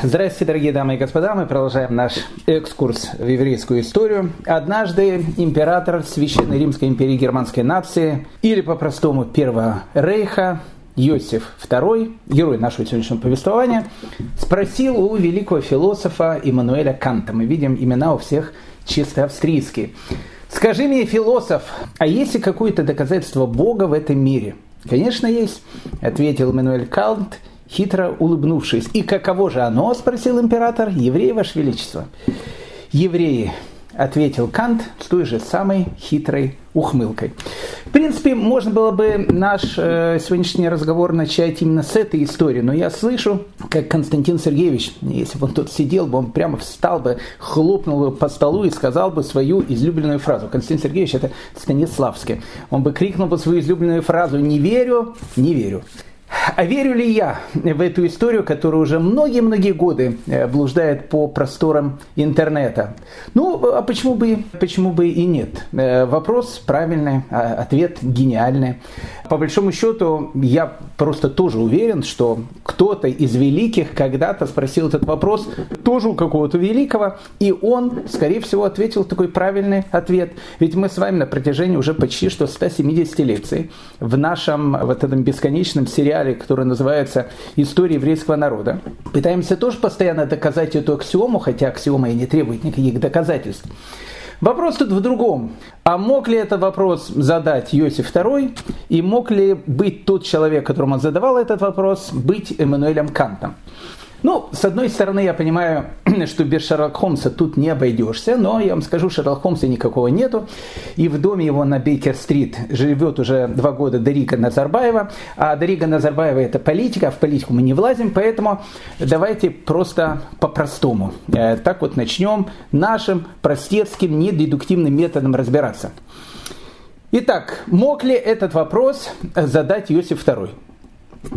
Здравствуйте, дорогие дамы и господа. Мы продолжаем наш экскурс в еврейскую историю. Однажды император Священной Римской империи германской нации, или по-простому Первого Рейха, Иосиф II, герой нашего сегодняшнего повествования, спросил у великого философа Иммануэля Канта. Мы видим имена у всех чисто австрийские. «Скажи мне, философ, а есть ли какое-то доказательство Бога в этом мире?» «Конечно, есть», – ответил Иммануэль Кант – хитро улыбнувшись. «И каково же оно?» – спросил император. «Евреи, Ваше Величество». «Евреи», – ответил Кант с той же самой хитрой ухмылкой. В принципе, можно было бы наш э, сегодняшний разговор начать именно с этой истории, но я слышу, как Константин Сергеевич, если бы он тут сидел бы, он прямо встал бы, хлопнул бы по столу и сказал бы свою излюбленную фразу. Константин Сергеевич это Станиславский. Он бы крикнул бы свою излюбленную фразу «Не верю, не верю». А верю ли я в эту историю, которая уже многие-многие годы э, блуждает по просторам интернета? Ну, а почему бы, почему бы и нет? Э, вопрос правильный, а ответ гениальный. По большому счету, я просто тоже уверен, что кто-то из великих когда-то спросил этот вопрос тоже у какого-то великого, и он, скорее всего, ответил такой правильный ответ. Ведь мы с вами на протяжении уже почти что 170 лекций в нашем вот этом бесконечном сериале, который называется «История еврейского народа», пытаемся тоже постоянно доказать эту аксиому, хотя аксиома и не требует никаких доказательств. Вопрос тут в другом. А мог ли этот вопрос задать Иосиф II? И мог ли быть тот человек, которому он задавал этот вопрос, быть Эммануэлем Кантом? Ну, с одной стороны, я понимаю, что без Шерлока Холмса тут не обойдешься, но я вам скажу, Шерлока Холмса никакого нету. И в доме его на Бейкер-стрит живет уже два года Дарига Назарбаева. А Дарига Назарбаева это политика, а в политику мы не влазим, поэтому давайте просто по-простому. Э, так вот начнем нашим простецким, недедуктивным методом разбираться. Итак, мог ли этот вопрос задать Иосиф II?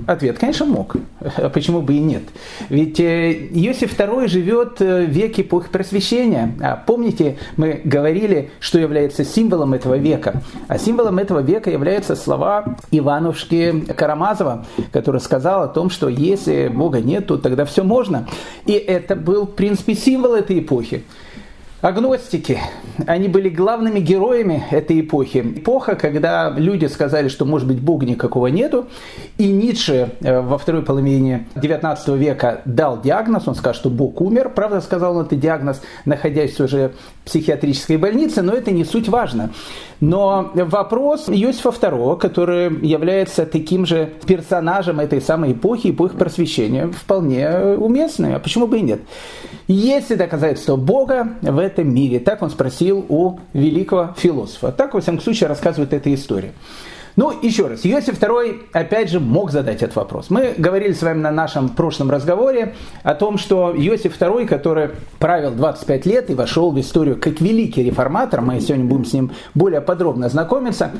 Ответ, конечно, мог. А почему бы и нет? Ведь э, Иосиф II живет э, в веке эпохи просвещения. А помните, мы говорили, что является символом этого века. А символом этого века являются слова Ивановшки Карамазова, который сказал о том, что если Бога нет, то тогда все можно. И это был, в принципе, символ этой эпохи. Агностики, они были главными героями этой эпохи. Эпоха, когда люди сказали, что может быть Бога никакого нету. И Ницше э, во второй половине 19 века дал диагноз, он сказал, что Бог умер. Правда, сказал он этот диагноз, находясь уже в психиатрической больнице, но это не суть важно. Но вопрос Иосифа II, который является таким же персонажем этой самой эпохи, эпохи просвещения, вполне уместный. А почему бы и нет? Есть ли доказательства Бога в этом мире? Так он спросил у великого философа. Так, во всяком случае, рассказывает эта история. Ну, еще раз, Иосиф II, опять же, мог задать этот вопрос. Мы говорили с вами на нашем прошлом разговоре о том, что Иосиф II, который правил 25 лет и вошел в историю как великий реформатор, мы сегодня будем с ним более подробно знакомиться,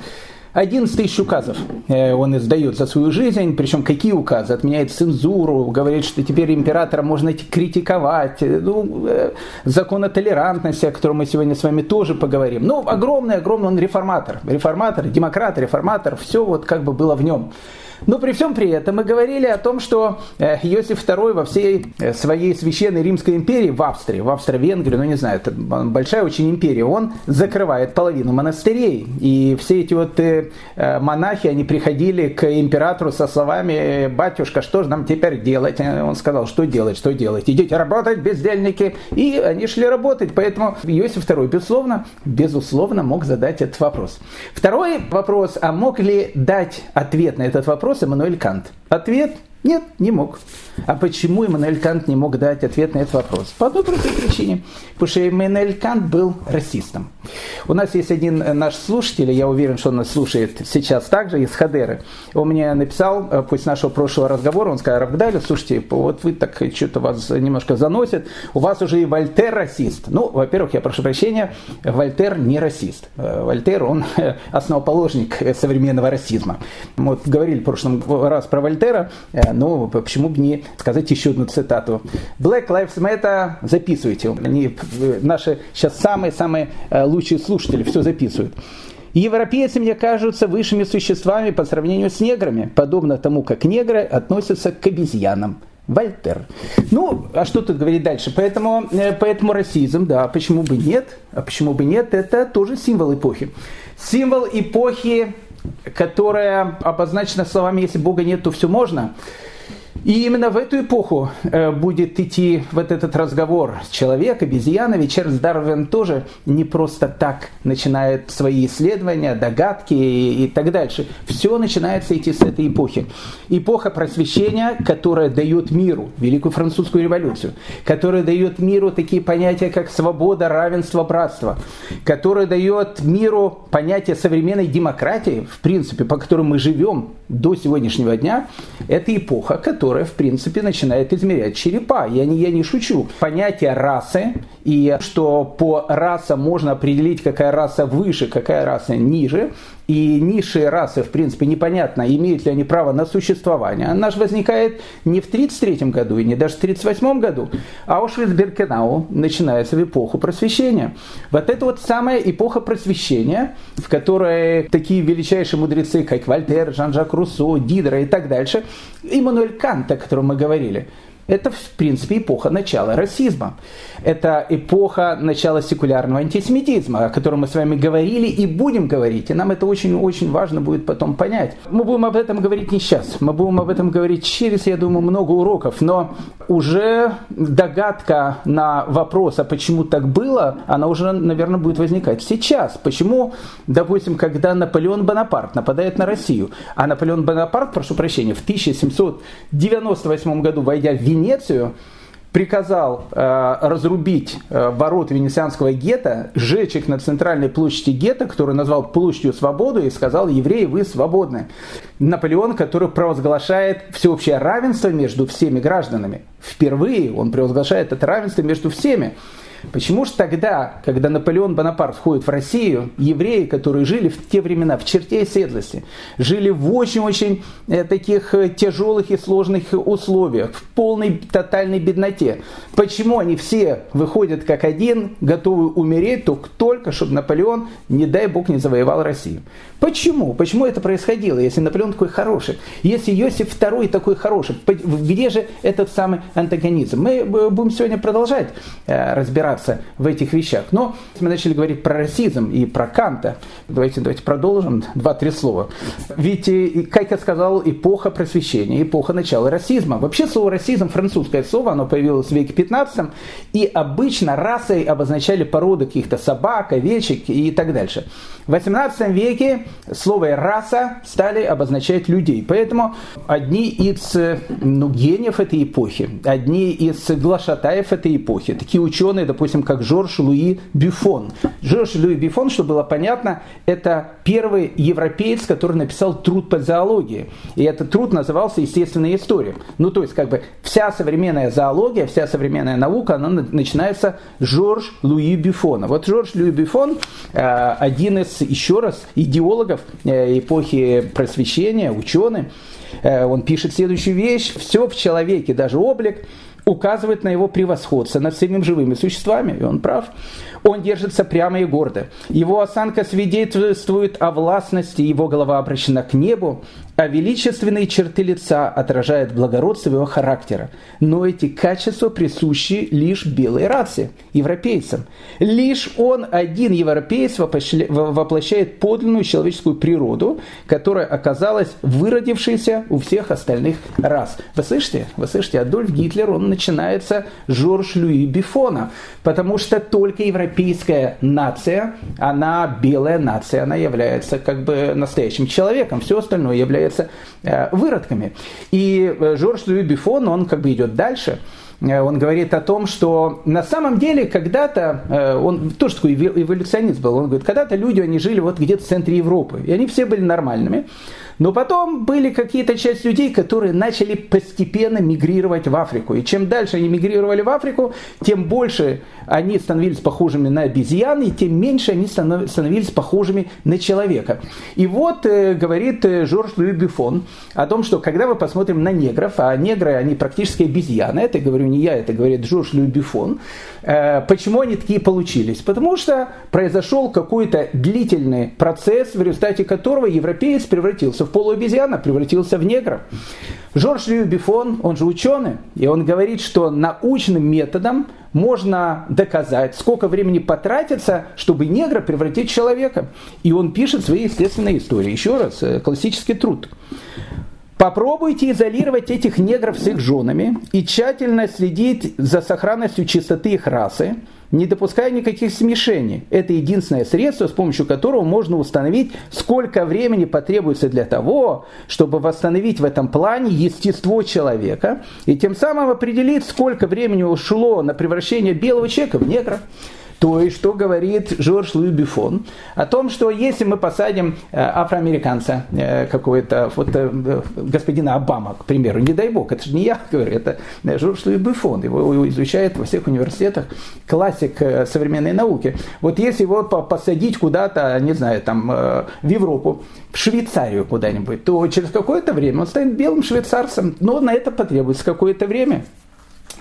11 тысяч указов э, он издает за свою жизнь, причем какие указы? Отменяет цензуру, говорит, что теперь императора можно критиковать, э, ну, э, закон о толерантности, о котором мы сегодня с вами тоже поговорим. Ну, огромный-огромный он реформатор, реформатор, демократ, реформатор, все вот как бы было в нем. Но при всем при этом мы говорили о том, что э, Иосиф II во всей э, своей священной Римской империи в Австрии, в Австро-Венгрии, ну не знаю, это большая очень империя, он закрывает половину монастырей. И все эти вот э, монахи, они приходили к императору со словами «Батюшка, что же нам теперь делать?» Он сказал, что делать, что делать? Идите работать, бездельники. И они шли работать. Поэтому Иосиф II, безусловно, безусловно, мог задать этот вопрос. Второй вопрос, а мог ли дать ответ на этот вопрос вопрос Эммануэль Кант. Ответ – нет, не мог. А почему Эммануэль Кант не мог дать ответ на этот вопрос? По одной простой причине. Потому что Эммануэль Кант был расистом. У нас есть один наш слушатель, я уверен, что он нас слушает сейчас также, из Хадеры. Он мне написал э, после нашего прошлого разговора, он сказал, Равгдали, слушайте, вот вы так что-то вас немножко заносит, у вас уже и Вольтер расист. Ну, во-первых, я прошу прощения, Вольтер не расист. Э, Вольтер, он основоположник современного расизма. Мы вот говорили в прошлом раз про Вольтера, э, но почему бы не сказать еще одну цитату. Black Lives Matter, записывайте. Они наши сейчас самые-самые э, лучшие слушатели все записывают. Европейцы мне кажутся высшими существами по сравнению с неграми, подобно тому, как негры относятся к обезьянам. Вольтер. Ну, а что тут говорить дальше? Поэтому, э, поэтому расизм, да, почему бы нет? А почему бы нет? Это тоже символ эпохи. Символ эпохи, которая обозначена словами «если Бога нет, то все можно». И именно в эту эпоху э, будет идти вот этот разговор человек, обезьяна, Чарльз Дарвин тоже не просто так начинает свои исследования, догадки и, и так дальше. Все начинается идти с этой эпохи. Эпоха просвещения, которая дает миру, Великую Французскую революцию, которая дает миру такие понятия, как свобода, равенство, братство, которая дает миру понятие современной демократии, в принципе, по которой мы живем до сегодняшнего дня, это эпоха, которая в принципе, начинает измерять черепа. Я не, я не шучу. Понятие расы и что по расам можно определить, какая раса выше, какая раса ниже, и низшие расы, в принципе, непонятно, имеют ли они право на существование. Она же возникает не в 1933 году и не даже в 1938 году, а Аушвиц-Биркенау начинается в эпоху просвещения. Вот это вот самая эпоха просвещения, в которой такие величайшие мудрецы, как Вольтер, Жан-Жак Руссо, Дидро и так дальше, Иммануэль Кант, о котором мы говорили, это, в принципе, эпоха начала расизма. Это эпоха начала секулярного антисемитизма, о котором мы с вами говорили и будем говорить. И нам это очень-очень важно будет потом понять. Мы будем об этом говорить не сейчас. Мы будем об этом говорить через, я думаю, много уроков. Но уже догадка на вопрос, а почему так было, она уже, наверное, будет возникать сейчас. Почему, допустим, когда Наполеон Бонапарт нападает на Россию, а Наполеон Бонапарт, прошу прощения, в 1798 году, войдя в Венецию, приказал э, разрубить э, ворот венецианского гетто, сжечь их на центральной площади гетто, которую назвал площадью свободы, и сказал, евреи, вы свободны. Наполеон, который провозглашает всеобщее равенство между всеми гражданами. Впервые он провозглашает это равенство между всеми. Почему же тогда, когда Наполеон Бонапарт входит в Россию, евреи, которые жили в те времена в черте седлости, жили в очень-очень э, таких э, тяжелых и сложных условиях, в полной тотальной бедноте, почему они все выходят как один, готовы умереть только, только чтобы Наполеон, не дай бог, не завоевал Россию? Почему? Почему это происходило, если Наполеон такой хороший? Если Иосиф II такой хороший? Где же этот самый антагонизм? Мы э, будем сегодня продолжать разбираться разбираться в этих вещах. Но мы начали говорить про расизм и про Канта. Давайте, давайте продолжим. Два-три слова. Ведь, как я сказал, эпоха просвещения, эпоха начала расизма. Вообще слово расизм, французское слово, оно появилось в веке 15 и обычно расой обозначали породы каких-то собак, овечек и так дальше. В 18 веке слово «раса» стали обозначать людей. Поэтому одни из ну, гениев этой эпохи, одни из глашатаев этой эпохи, такие ученые, допустим, как Жорж Луи Бюфон. Жорж Луи Бюфон, чтобы было понятно, это первый европеец, который написал труд по зоологии. И этот труд назывался «Естественная история». Ну, то есть, как бы вся современная зоология, вся современная наука, она начинается с Жорж Луи Бюфона. Вот Жорж Луи Бюфон э, один из еще раз, идеологов э, эпохи просвещения, ученый, э, он пишет следующую вещь. Все в человеке, даже облик, указывает на его превосходство над всеми живыми существами, и он прав. Он держится прямо и гордо. Его осанка свидетельствует о властности, его голова обращена к небу, а величественные черты лица отражают благородство его характера. Но эти качества присущи лишь белой расе, европейцам. Лишь он один, европеец, воплощает подлинную человеческую природу, которая оказалась выродившейся у всех остальных рас. Вы слышите? Вы слышите? Адольф Гитлер, он начинается Жорж Люи Бифона, потому что только европейская нация, она белая нация, она является как бы настоящим человеком, все остальное является э, выродками. И э, Жорж Люи Бифон, он как бы идет дальше, э, он говорит о том, что на самом деле когда-то, он тоже такой эволюционист был, он говорит, когда-то люди, они жили вот где-то в центре Европы, и они все были нормальными, но потом были какие-то часть людей, которые начали постепенно мигрировать в Африку. И чем дальше они мигрировали в Африку, тем больше они становились похожими на обезьяны, и тем меньше они становились похожими на человека. И вот э, говорит э, Жорж Луи Бюфон о том, что когда мы посмотрим на негров, а негры, они практически обезьяны, это говорю не я, это говорит Жорж Луи Бюфон, э, почему они такие получились? Потому что произошел какой-то длительный процесс, в результате которого европеец превратился в полуобезьяна, превратился в негра. Жорж Лью Бифон, он же ученый, и он говорит, что научным методом можно доказать, сколько времени потратится, чтобы негра превратить в человека. И он пишет свои естественные истории. Еще раз, э, классический труд. Попробуйте изолировать этих негров с их женами и тщательно следить за сохранностью чистоты их расы, не допуская никаких смешений. Это единственное средство, с помощью которого можно установить, сколько времени потребуется для того, чтобы восстановить в этом плане естество человека, и тем самым определить, сколько времени ушло на превращение белого человека в негра. То есть, что говорит Жорж Луи Бифон? О том, что если мы посадим э, афроамериканца э, какой-то, вот э, господина Обама, к примеру, не дай бог, это же не я говорю, это Жорж Луи Бифон, его изучает во всех университетах, классик современной науки. Вот если его посадить куда-то, не знаю, там, в Европу, в Швейцарию куда-нибудь, то через какое-то время он станет белым швейцарцем, но на это потребуется какое-то время.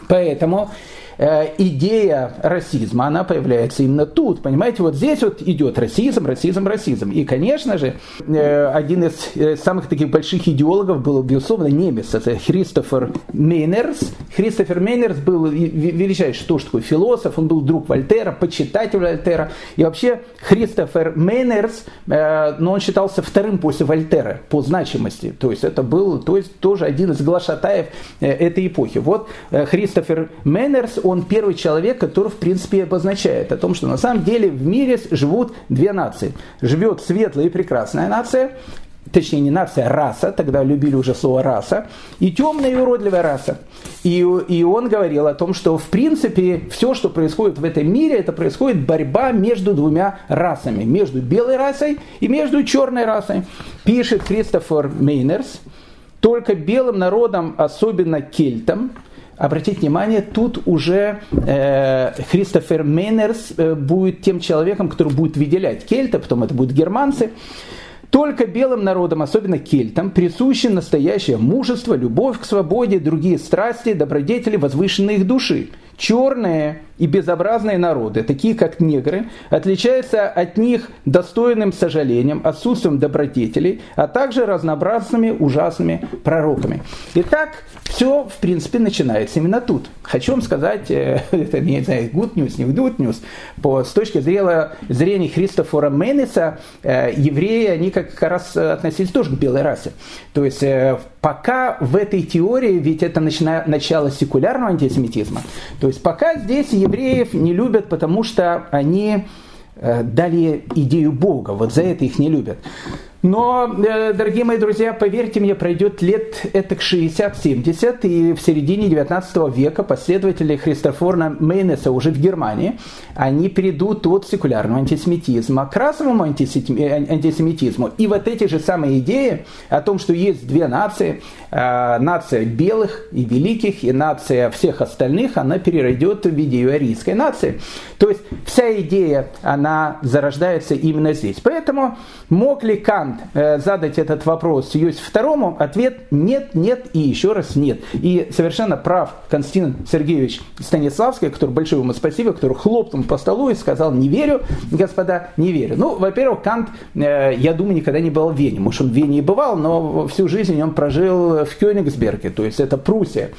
Поэтому идея расизма, она появляется именно тут. Понимаете, вот здесь вот идет расизм, расизм, расизм. И, конечно же, э, один из э, самых таких больших идеологов был, безусловно, немец. Это Христофер Мейнерс. Христофер Мейнерс был величайший тоже такой философ, он был друг Вольтера, почитатель Вольтера. И вообще Христофер Мейнерс, но он считался вторым после Вольтера по значимости. То есть это был то есть, тоже один из глашатаев этой эпохи. Вот Христофер Мейнерс, он первый человек, который, в принципе, обозначает о том, что на самом деле в мире живут две нации. Живет светлая и прекрасная нация, точнее не нация, а раса, тогда любили уже слово раса, и темная и уродливая раса. И, и он говорил о том, что в принципе все, что происходит в этом мире, это происходит борьба между двумя расами, между белой расой и между черной расой. Пишет Кристофер Мейнерс, только белым народам, особенно кельтам, обратите внимание, тут уже э, Христофер Мейнерс э, будет тем человеком, который будет выделять кельта, потом это будут германцы. Только белым народам, особенно кельтам, присуще настоящее мужество, любовь к свободе, другие страсти, добродетели, возвышенные их души. Черные и безобразные народы, такие как негры, отличаются от них достойным сожалением, отсутствием добродетелей, а также разнообразными ужасными пророками. Итак, все, в принципе, начинается именно тут. Хочу вам сказать, э, это не знаю, good news, не good news, по, с точки зрения, зрения Христофора Меннеса, э, евреи, они как раз относились тоже к белой расе. То есть, э, пока в этой теории, ведь это начало секулярного антисемитизма, то есть, пока здесь евреев не любят, потому что они э, дали идею Бога, вот за это их не любят. Но, э, дорогие мои друзья, поверьте мне, пройдет лет это 60-70, и в середине 19 века последователи Христофора Мейнеса уже в Германии, они перейдут от секулярного антисемитизма к расовому антисемитизму. И вот эти же самые идеи о том, что есть две нации, э, нация белых и великих, и нация всех остальных, она переродет в идею арийской нации. То есть вся идея, она зарождается именно здесь. Поэтому мог ли Кант Кант э, задать этот вопрос Иосифу второму, ответ нет, нет и еще раз нет. И совершенно прав Константин Сергеевич Станиславский, который большое ему спасибо, который хлопнул по столу и сказал, не верю, господа, не верю. Ну, во-первых, Кант, э, я думаю, никогда не был в Вене. Может, он в Вене и бывал, но всю жизнь он прожил в Кёнигсберге, то есть это Пруссия.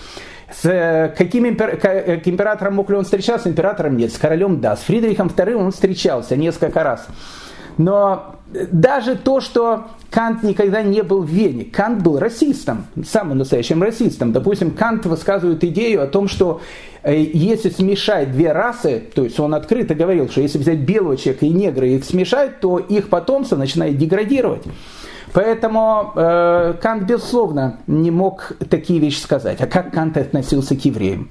С э, каким импер... к императором мог ли он встречаться? С императором нет. С королем да. С Фридрихом II он встречался несколько раз. Но даже то, что Кант никогда не был в Вене. Кант был расистом, самым настоящим расистом. Допустим, Кант высказывает идею о том, что э, если смешать две расы, то есть он открыто говорил, что если взять белого человека и негра и их смешать, то их потомство начинает деградировать. Поэтому э, Кант, безусловно, не мог такие вещи сказать. А как Кант относился к евреям?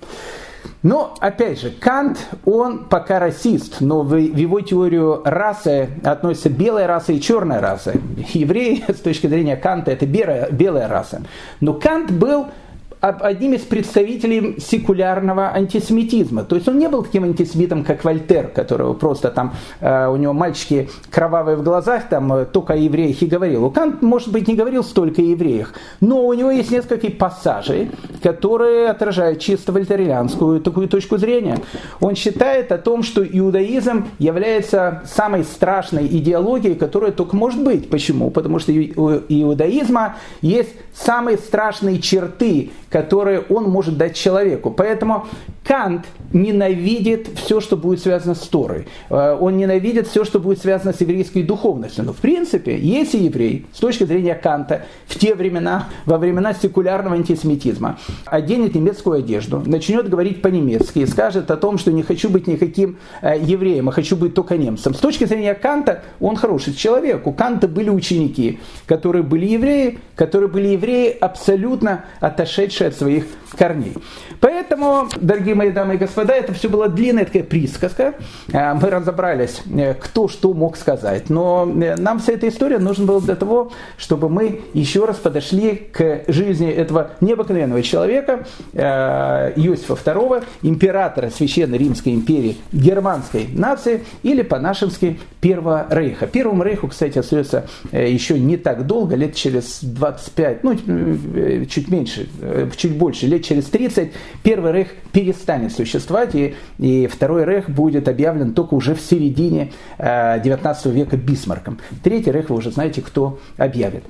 Но, опять же, Кант, он пока расист, но в, его теорию расы относится белая раса и черная раса. Евреи, с точки зрения Канта, это белая, белая раса. Но Кант был одним из представителей секулярного антисемитизма. То есть он не был таким антисемитом, как Вольтер, которого просто там, э, у него мальчики кровавые в глазах, там э, только о евреях и говорил. Кант, может быть, не говорил столько о евреях, но у него есть несколько пассажей, которые отражают чисто вольтерианскую такую точку зрения. Он считает о том, что иудаизм является самой страшной идеологией, которая только может быть. Почему? Потому что у иудаизма есть самые страшные черты, которые он может дать человеку. Поэтому Кант ненавидит все, что будет связано с Торой. Э, он ненавидит все, что будет связано с еврейской духовностью. Но в принципе, если еврей, с точки зрения Канта, в те времена, во времена секулярного антисемитизма, оденет немецкую одежду, начнет говорить по-немецки и скажет о том, что не хочу быть никаким э, евреем, а хочу быть только немцем. С точки зрения Канта, он хороший человек. У Канта были ученики, которые были евреи, которые были евреи абсолютно отошедшие от своих корней. Поэтому, дорогие мои дамы и господа, это все была длинная такая присказка. Э, мы разобрались, э, кто что мог сказать. Но э, нам вся эта история нужна была для того, чтобы мы еще раз подошли к жизни этого необыкновенного человека, Иосифа II, императора Священной Римской империи германской нации, или по-нашемски Первого Рейха. Первому Рейху, кстати, остается еще не так долго, лет через 25, ну, чуть меньше, чуть больше, лет через 30, Первый Рейх перестанет существовать, и, и Второй Рейх будет объявлен только уже в середине э, 19 века Бисмарком. Третий Рейх вы уже знаете, кто объявит.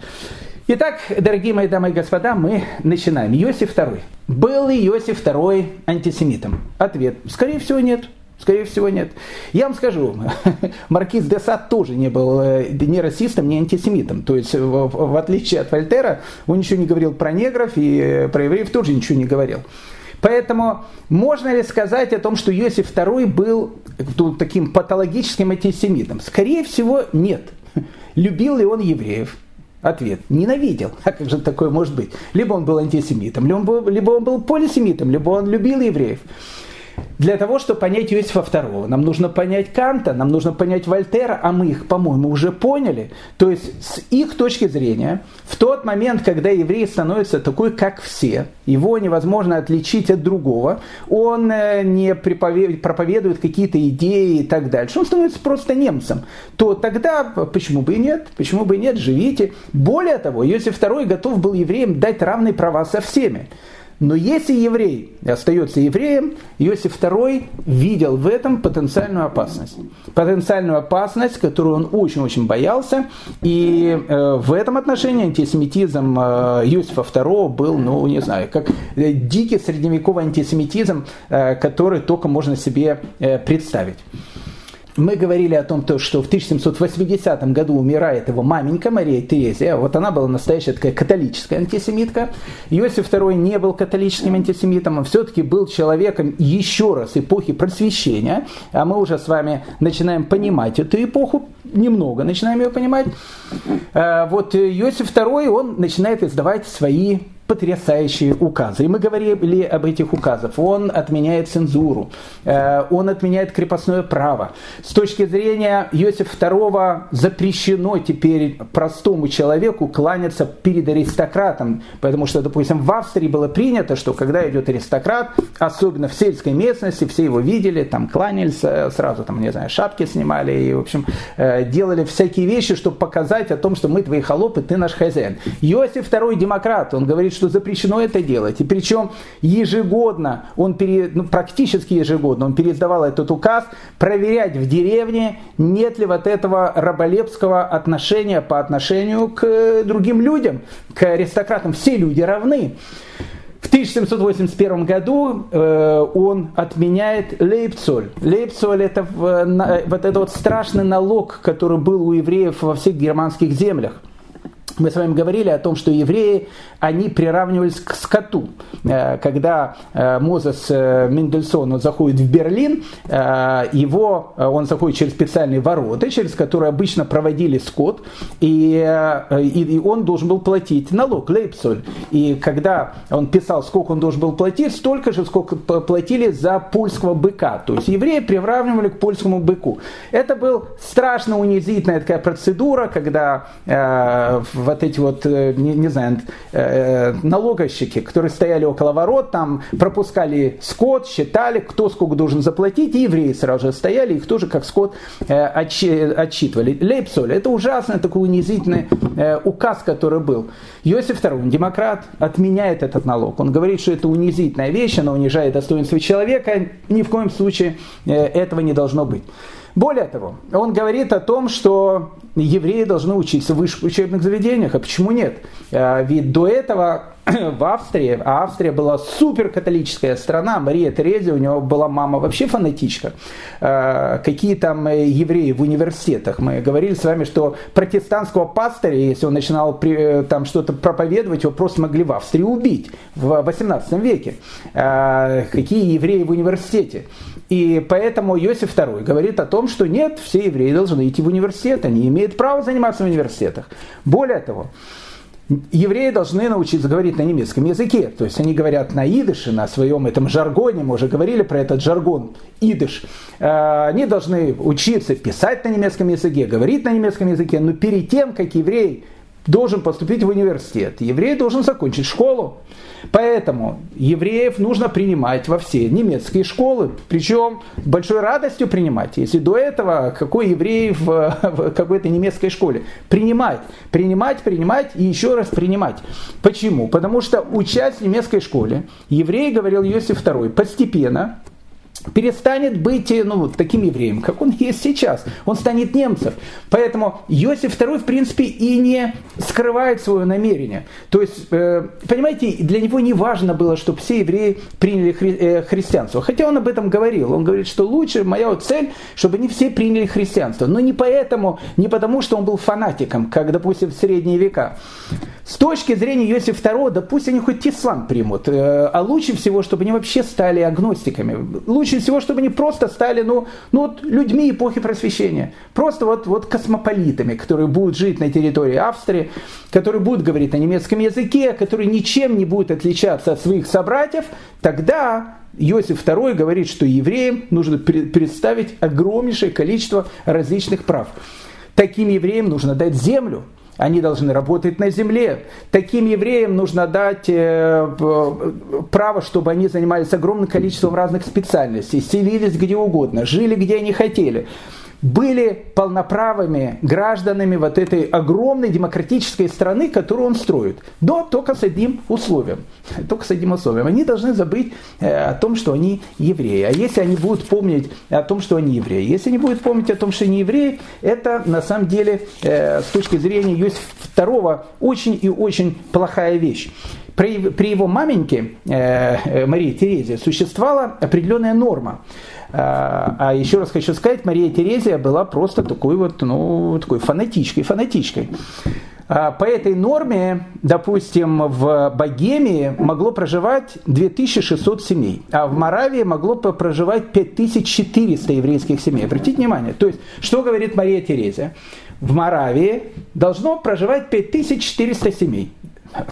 Итак, дорогие мои дамы и господа, мы начинаем. Иосиф II. Был ли Иосиф II антисемитом? Ответ. Скорее всего, нет. Скорее всего, нет. Я вам скажу, маркиз де Сад тоже не был э, ни расистом, ни антисемитом. То есть, в, отличие от Вольтера, он ничего не говорил про негров и э, про евреев тоже ничего не говорил. Поэтому можно ли сказать о том, что Иосиф II был таким патологическим антисемитом? Скорее всего, нет. Любил ли он евреев? Ответ. Ненавидел. А как же такое может быть? Либо он был антисемитом, либо он был, либо он был полисемитом, либо он любил евреев. Для того, чтобы понять Иосифа II, нам нужно понять Канта, нам нужно понять Вольтера, а мы их, по-моему, уже поняли. То есть, с их точки зрения, в тот момент, когда еврей становится такой, как все, его невозможно отличить от другого, он э, не проповедует какие-то идеи и так дальше, он становится просто немцем, то тогда почему бы и нет, почему бы и нет, живите. Более того, Иосиф II готов был евреям дать равные права со всеми. Но если еврей остается евреем, Иосиф II видел в этом потенциальную опасность. Потенциальную опасность, которую он очень-очень боялся. И э, в этом отношении антисемитизм э, Иосифа II был, ну, не знаю, как э, дикий средневековый антисемитизм, э, который только можно себе представить мы говорили о том, что в 1780 году умирает его маменька Мария Терезия. Вот она была настоящая такая католическая антисемитка. Иосиф II не был католическим антисемитом, он все-таки был человеком еще раз эпохи просвещения. А мы уже с вами начинаем понимать эту эпоху, немного начинаем ее понимать. Э, вот Иосиф II, он начинает издавать свои потрясающие указы. И мы говорили об этих указах. Он отменяет цензуру, э, он отменяет крепостное право. С точки зрения Иосифа II запрещено теперь простому человеку кланяться перед аристократом, потому что, допустим, в Австрии было принято, что когда идет аристократ, особенно в сельской местности, все его видели, там кланялись, э, сразу там, не знаю, шапки снимали и, в общем, э, делали всякие вещи, чтобы показать о том, что мы твои холопы, ты наш хозяин. Иосиф II демократ, он говорит, что запрещено это делать. И причем ежегодно, он пере, ну, практически ежегодно, он переиздавал этот указ, проверять в деревне, нет ли вот этого раболепского отношения по отношению к другим людям, к аристократам. Все люди равны. В 1781 году э, он отменяет лейпцоль. Лейпцоль это э, на, вот этот вот страшный налог, который был у евреев во всех германских землях. Мы с вами говорили о том, что евреи они приравнивались к скоту. Э, когда э, Мозес э, Мендельсон он заходит в Берлин, его, он заходит через специальные ворота, через которые обычно проводили скот, и, и он должен был платить налог, лейпсоль. И когда он писал, сколько он должен был платить, столько же, сколько платили за польского быка. То есть евреи приравнивали к польскому быку. Это был страшно унизительная такая процедура, когда в вот эти вот, не, не знаю, налогощики, которые стояли около ворот, там пропускали скот, считали, кто сколько должен заплатить, и евреи сразу же стояли, их тоже как скот отчитывали. Лейпсоль, это ужасный такой унизительный указ, который был. Иосиф II, демократ, отменяет этот налог. Он говорит, что это унизительная вещь, она унижает достоинство человека, ни в коем случае этого не должно быть. Более того, он говорит о том, что евреи должны учиться в высших учебных заведениях. А почему нет? А, ведь до этого в Австрии, а Австрия была суперкатолическая страна, Мария Терезия, у него была мама вообще фанатичка. А, какие там э, евреи в университетах? Мы говорили с вами, что протестантского пастыря, если он начинал э, там что-то проповедовать, его просто могли в Австрии убить в 18 веке. Какие евреи в университете? И поэтому Иосиф II говорит о том, что нет, все евреи должны идти в университет, они имеют право заниматься в университетах. Более того, евреи должны научиться говорить на немецком языке. То есть они говорят на идыше, на своем этом жаргоне. Мы уже говорили про этот жаргон, идыш. Э, они должны учиться писать на немецком языке, говорить на немецком языке. Но перед тем, как еврей должен поступить в университет, еврей должен закончить школу. Поэтому евреев нужно принимать во все немецкие школы, причем большой радостью принимать. Если до этого какой еврей в, в какой-то немецкой школе? Принимать, принимать, принимать и еще раз принимать. Почему? Потому что учась в немецкой школе, еврей, говорил Иосиф II, постепенно перестанет быть э, ну, таким евреем, как он есть сейчас. Он станет немцем. Поэтому Иосиф II, в принципе, и не скрывает свое намерение. То есть, э, понимаете, для него не важно было, чтобы все евреи приняли хри- э, христианство. Хотя он об этом говорил. Он говорит, что лучше, моя вот цель, чтобы не все приняли христианство. Но не поэтому, не потому, что он был фанатиком, как, допустим, в средние века. С точки зрения Иосифа II, да пусть они хоть ислам примут, а лучше всего, чтобы они вообще стали агностиками. Лучше всего, чтобы они просто стали ну, ну, вот людьми эпохи просвещения. Просто вот, вот космополитами, которые будут жить на территории Австрии, которые будут говорить на немецком языке, которые ничем не будут отличаться от своих собратьев, тогда Иосиф II говорит, что евреям нужно представить огромнейшее количество различных прав. Таким евреям нужно дать землю, они должны работать на земле. Таким евреям нужно дать э, право, чтобы они занимались огромным количеством разных специальностей, селились где угодно, жили где они хотели были полноправыми гражданами вот этой огромной демократической страны, которую он строит. Но только с одним условием. Только с одним условием. Они должны забыть э, о том, что они евреи. А если они будут помнить о том, что они евреи? Если они будут помнить о том, что они евреи, это на самом деле э, с точки зрения Иосифа II очень и очень плохая вещь. При, при его маменьке э, Марии Терезе существовала определенная норма. А, а еще раз хочу сказать, Мария Терезия была просто такой вот, ну, такой фанатичкой, фанатичкой. А, по этой норме, допустим, в Богемии могло проживать 2600 семей, а в Моравии могло проживать 5400 еврейских семей. Обратите внимание. То есть, что говорит Мария Терезия? В Моравии должно проживать 5400 семей.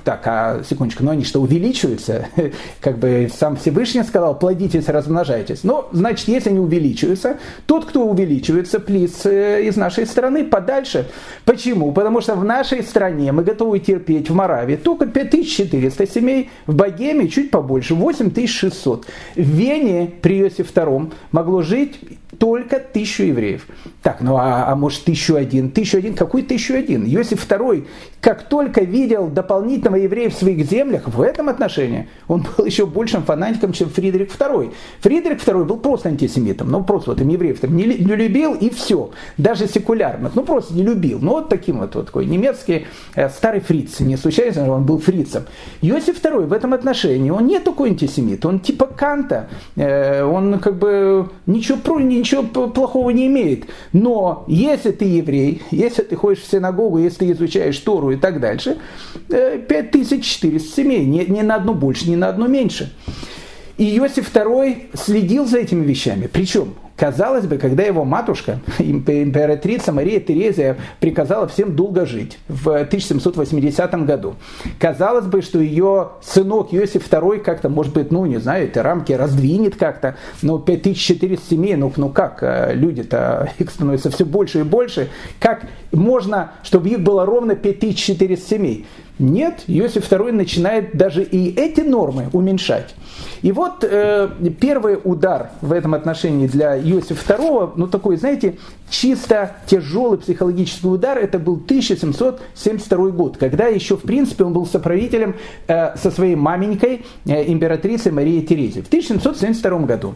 Так, а секундочку, но они что, увеличиваются? Как бы сам Всевышний сказал, плодитесь, размножайтесь. Но, значит, если они увеличиваются, тот, кто увеличивается, плиз э, из нашей страны подальше. Почему? Потому что в нашей стране мы готовы терпеть в Моравии только 5400 семей, в Богеме чуть побольше, 8600. В Вене при Иосифе II могло жить только тысячу евреев. Так, ну а, а может тысячу один? Тысячу один? Какой тысячу один? Иосиф II, как только видел дополнительного еврея в своих землях, в этом отношении он был еще большим фанатиком, чем Фридрих II. Фридрих II был просто антисемитом, ну просто вот им евреев не, не любил и все. Даже секулярных, ну просто не любил. Ну вот таким вот, вот такой немецкий э, старый фриц, не случайно он был фрицем. Иосиф II в этом отношении, он не такой антисемит, он типа Канта, э, он как бы ничего, ничего плохого не имеет. Но если ты еврей, если ты ходишь в синагогу, если ты изучаешь Тору и так дальше, 5400 э, семей, не, не на одну больше, не на одну меньше. И Иосиф II следил за этими вещами. Причем Казалось бы, когда его матушка, императрица Мария Терезия, приказала всем долго жить в 1780 году, казалось бы, что ее сынок Иосиф II как-то, может быть, ну, не знаю, эти рамки раздвинет как-то, но 5400 семей, ну, ну как, э, люди-то, их становится все больше и больше, как можно, чтобы их было ровно 5400 семей? Нет, Иосиф II начинает даже и эти нормы уменьшать. И вот э, первый удар в этом отношении для Иосифа II, ну такой, знаете, чисто тяжелый психологический удар, это был 1772 год, когда еще, в принципе, он был соправителем э, со своей маменькой, э, императрицей Марией Терезией. В 1772 году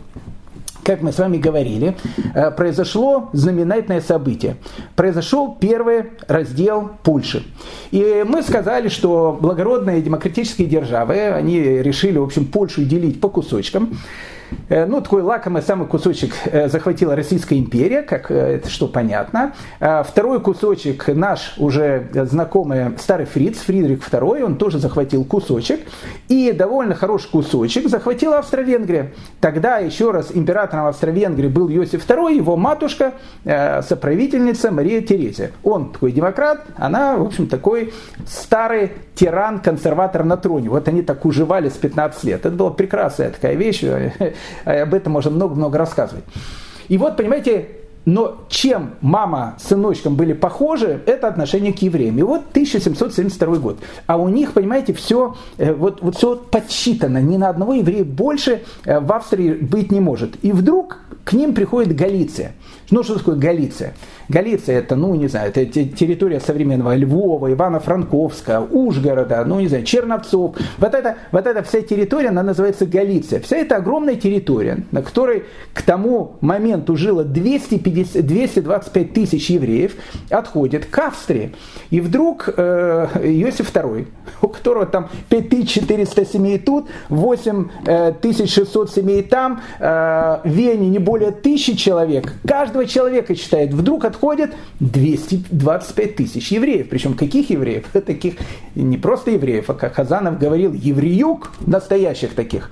как мы с вами говорили, э, произошло знаменательное событие. Произошел первый раздел Польши. И мы сказали, что благородные демократические державы, они решили, в общем, Польшу делить по кусочкам. Э, ну, такой лакомый самый кусочек э, захватила Российская империя, как э, это что понятно. А второй кусочек наш уже знакомый старый Фриц, Фридрих II, он тоже захватил кусочек. И довольно хороший кусочек захватила Австро-Венгрия. Тогда еще раз императором Австро-Венгрии был Иосиф II, его матушка, соправительница Мария Терезия. Он такой демократ, она, в общем, такой старый тиран, консерватор на троне. Вот они так уживали с 15 лет. Это была прекрасная такая вещь. Об этом можно много-много рассказывать. И вот, понимаете, но чем мама с сыночком были похожи, это отношение к евреям. И вот 1772 год. А у них, понимаете, все, э, вот, вот все подсчитано. Ни на одного еврея больше э, в Австрии быть не может. И вдруг к ним приходит Галиция. Ну, что такое Галиция? Галиция это, ну, не знаю, это территория современного Львова, Ивано-Франковска, Ужгорода, ну, не знаю, Черновцов. Вот эта, вот эта вся территория, она называется Галиция. Вся эта огромная территория, на которой к тому моменту жило 250, 225 тысяч евреев, отходит к Австрии. И вдруг э, Иосиф II, у которого там 5400 семей тут, 8600 э, семей там, э, в Вене не более тысячи человек, каждого человека считает, вдруг отходит 225 тысяч евреев. Причем каких евреев? Таких не просто евреев, а как Хазанов говорил, евреюк, настоящих таких.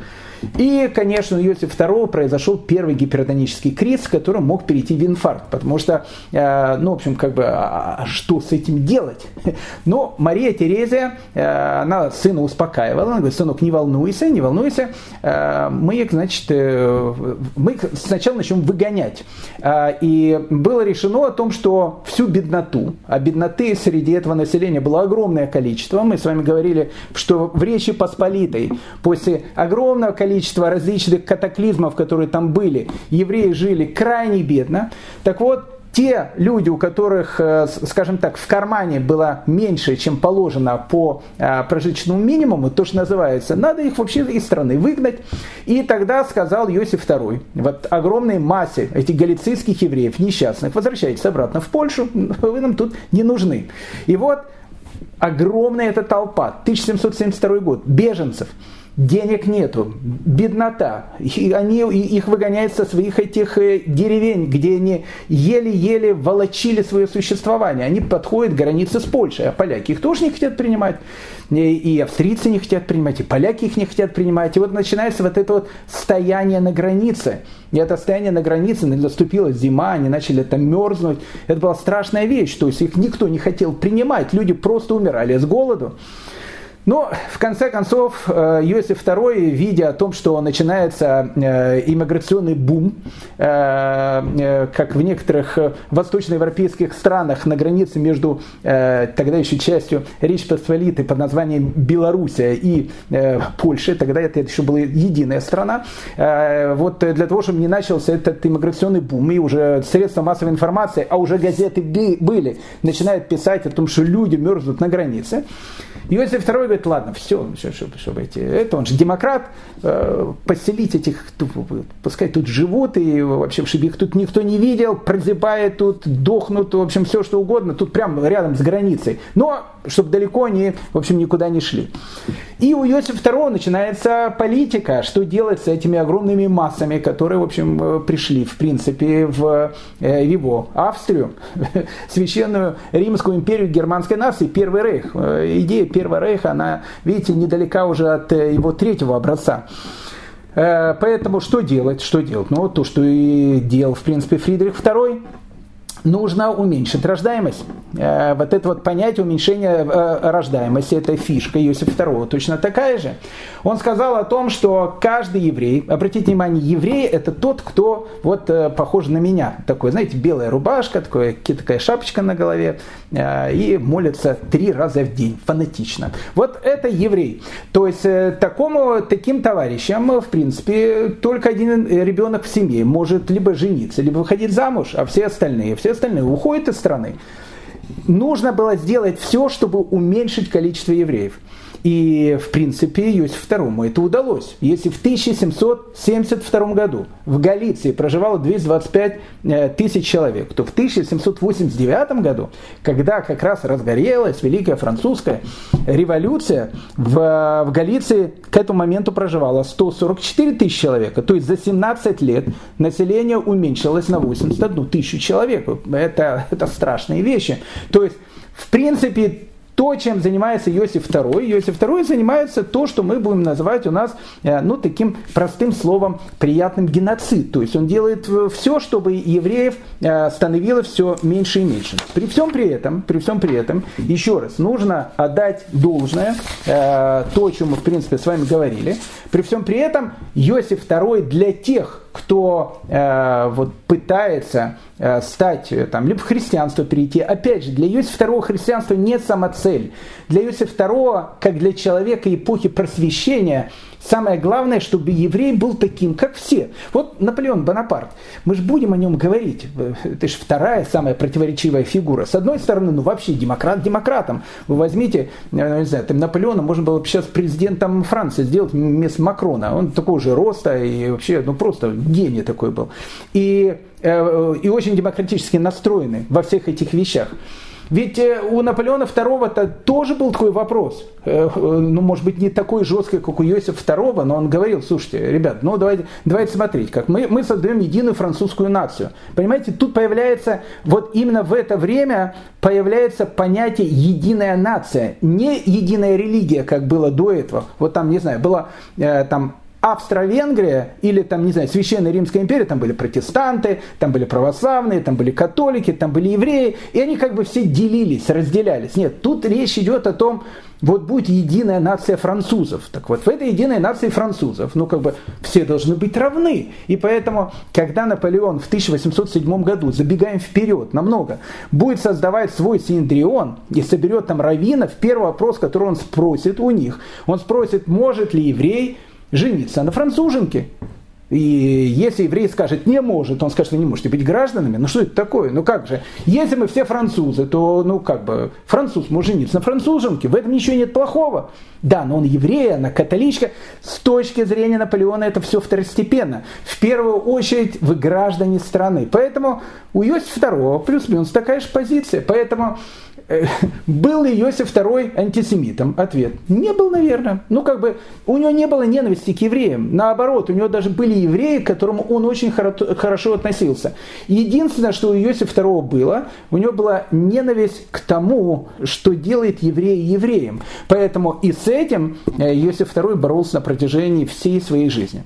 И, конечно, у Иосифа II произошел первый гипертонический криз, который мог перейти в инфаркт, потому что, э, ну, в общем, как бы, а, а что с этим делать? Но Мария Терезия, э, она сына успокаивала, она говорит, сынок, не волнуйся, не волнуйся, э, мы значит, мы сначала начнем выгонять. И было решено о том, что всю бедноту, а бедноты среди этого населения было огромное количество, мы с вами говорили, что в Речи Посполитой после огромного количества количество различных катаклизмов, которые там были, евреи жили крайне бедно. Так вот, те люди, у которых, э, скажем так, в кармане было меньше, чем положено по э, прожиточному минимуму, то, что называется, надо их вообще из страны выгнать. И тогда сказал Иосиф II, вот огромной массе этих галицийских евреев, несчастных, возвращайтесь обратно в Польшу, вы нам тут не нужны. И вот огромная эта толпа, 1772 год, беженцев – денег нету, беднота. И они их выгоняют со своих этих э, деревень, где они еле-еле волочили свое существование. Они подходят к границе с Польшей, а поляки их тоже не хотят принимать. И австрийцы не хотят принимать, и поляки их не хотят принимать. И вот начинается вот это вот стояние на границе. И это стояние на границе, наступила зима, они начали там мерзнуть. Это была страшная вещь, то есть их никто не хотел принимать, люди просто умирали с голоду. Но, в конце концов, э, Иосиф II, видя о том, что начинается э, иммиграционный бум, э, как в некоторых восточноевропейских странах на границе между тогда еще частью Речи Посполитой под названием Белоруссия и Польша, тогда это еще была единая страна, вот для того, чтобы не начался этот иммиграционный бум, и уже средства массовой информации, а уже газеты были, начинают писать о том, что люди мерзнут на границе, Иосиф II говорит, ладно, все, чтобы, чтобы эти, это он же демократ, э, поселить этих, пускай тут живут, и вообще, чтобы их тут никто не видел, прозябает тут, дохнут, в общем, все что угодно, тут прямо рядом с границей. Но, чтобы далеко они, в общем, никуда не шли. И у Иосифа II начинается политика, что делать с этими огромными массами, которые, в общем, э, пришли, в принципе, в э, его Австрию, священную Римскую империю германской нации, Первый Рейх. Идея Первого Рейха, она, видите, недалека уже от э, его третьего образца. Поэтому что делать? Что делать? Ну, то, что и делал, в принципе, Фридрих II, нужно уменьшить рождаемость. Э, вот это вот понятие уменьшения э, рождаемости, это фишка Иосифа II, точно такая же. Он сказал о том, что каждый еврей, обратите внимание, еврей это тот, кто вот э, похож на меня. Такой, знаете, белая рубашка, такой, такая шапочка на голове, и молится три раза в день, фанатично. Вот это еврей. То есть такому, таким товарищам, в принципе, только один ребенок в семье может либо жениться, либо выходить замуж, а все остальные, все остальные уходят из страны. Нужно было сделать все, чтобы уменьшить количество евреев. И, в принципе, Иосифу II это удалось. Если в 1772 году в Галиции проживало 225 э, тысяч человек, то в 1789 году, когда как раз разгорелась Великая Французская революция, в, в Галиции к этому моменту проживало 144 тысячи человек. То есть за 17 лет население уменьшилось на 81 тысячу человек. Это, это страшные вещи. То есть, в принципе, то, чем занимается Иосиф II. Иосиф II занимается то, что мы будем называть у нас, э, ну, таким простым словом, приятным геноцид. То есть он делает э, все, чтобы евреев э, становилось все меньше и меньше. При всем при этом, при всем при этом, еще раз, нужно отдать должное, то, о чем мы, в принципе, с вами говорили. При всем при этом, Иосиф II для тех, кто э, вот пытается э, стать, э, там, либо в христианство перейти, опять же, для Иосифа II христианство не самоцель. Для Иосифа II, как для человека эпохи просвещения, Самое главное, чтобы еврей был таким, как все. Вот Наполеон Бонапарт. Мы же будем о нем говорить. Это же вторая самая противоречивая фигура. С одной стороны, ну вообще демократ демократом. Вы возьмите, э, не знаю, там Наполеона можно было бы сейчас президентом Франции сделать вместо Макрона. Он такого же роста и вообще, ну просто гений такой был. И, э, и очень демократически настроенный во всех этих вещах. Ведь э, у Наполеона II-то тоже был такой вопрос. Э, э, ну, может быть, не такой жесткий, как у Иосифа II, но он говорил, слушайте, ребят, ну давайте, давайте смотреть, как мы, мы создаем единую французскую нацию. Понимаете, тут появляется, вот именно в это время появляется понятие единая нация, не единая религия, как было до этого. Вот там, не знаю, было там Австро-Венгрия или там, не знаю, Священная Римская империя, там были протестанты, там были православные, там были католики, там были евреи, и они как бы все делились, разделялись. Нет, тут речь идет о том, вот будет единая нация французов. Так вот, в этой единой нации французов, ну как бы все должны быть равны. И поэтому, когда Наполеон в 1807 году, забегаем вперед намного, будет создавать свой Синдрион и соберет там раввинов, первый вопрос, который он спросит у них, он спросит, может ли еврей жениться на француженке. И если еврей скажет не может, он скажет, вы не можете быть гражданами. Ну что это такое? Ну как же? Если мы все французы, то ну как бы француз может жениться на француженке. В этом ничего нет плохого. Да, но он еврей, она католичка. С точки зрения Наполеона это все второстепенно. В первую очередь вы граждане страны. Поэтому у Иосифа II плюс-минус такая же позиция. Поэтому был ли Иосиф II антисемитом? Ответ. Не был, наверное. Ну, как бы, у него не было ненависти к евреям. Наоборот, у него даже были евреи, к которым он очень хорошо относился. Единственное, что у Иосифа II было, у него была ненависть к тому, что делает евреи евреем. Поэтому и с этим э, Иосиф II боролся на протяжении всей своей жизни.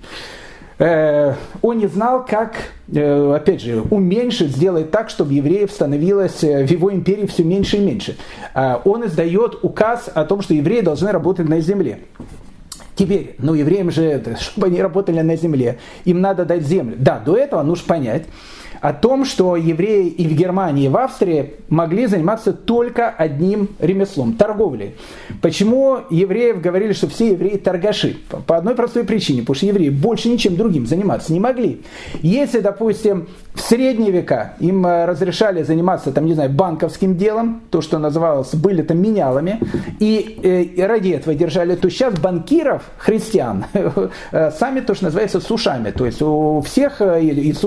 Э, он не знал, как, э, опять же, уменьшить, сделать так, чтобы евреев становилось э, в его империи все меньше и меньше. Он издает указ о том, что евреи должны работать на земле. Теперь, ну евреям же, чтобы они работали на земле, им надо дать землю. Да, до этого нужно понять, о том, что евреи и в Германии, и в Австрии могли заниматься только одним ремеслом – торговлей. Почему евреев говорили, что все евреи торгаши? По одной простой причине, потому что евреи больше ничем другим заниматься не могли. Если, допустим, в средние века им э, разрешали заниматься, там, не знаю, банковским делом, то, что называлось, были там менялами, и, э, и ради этого держали, то сейчас банкиров, христиан, э, сами то, что называется, с ушами, то есть у всех, и с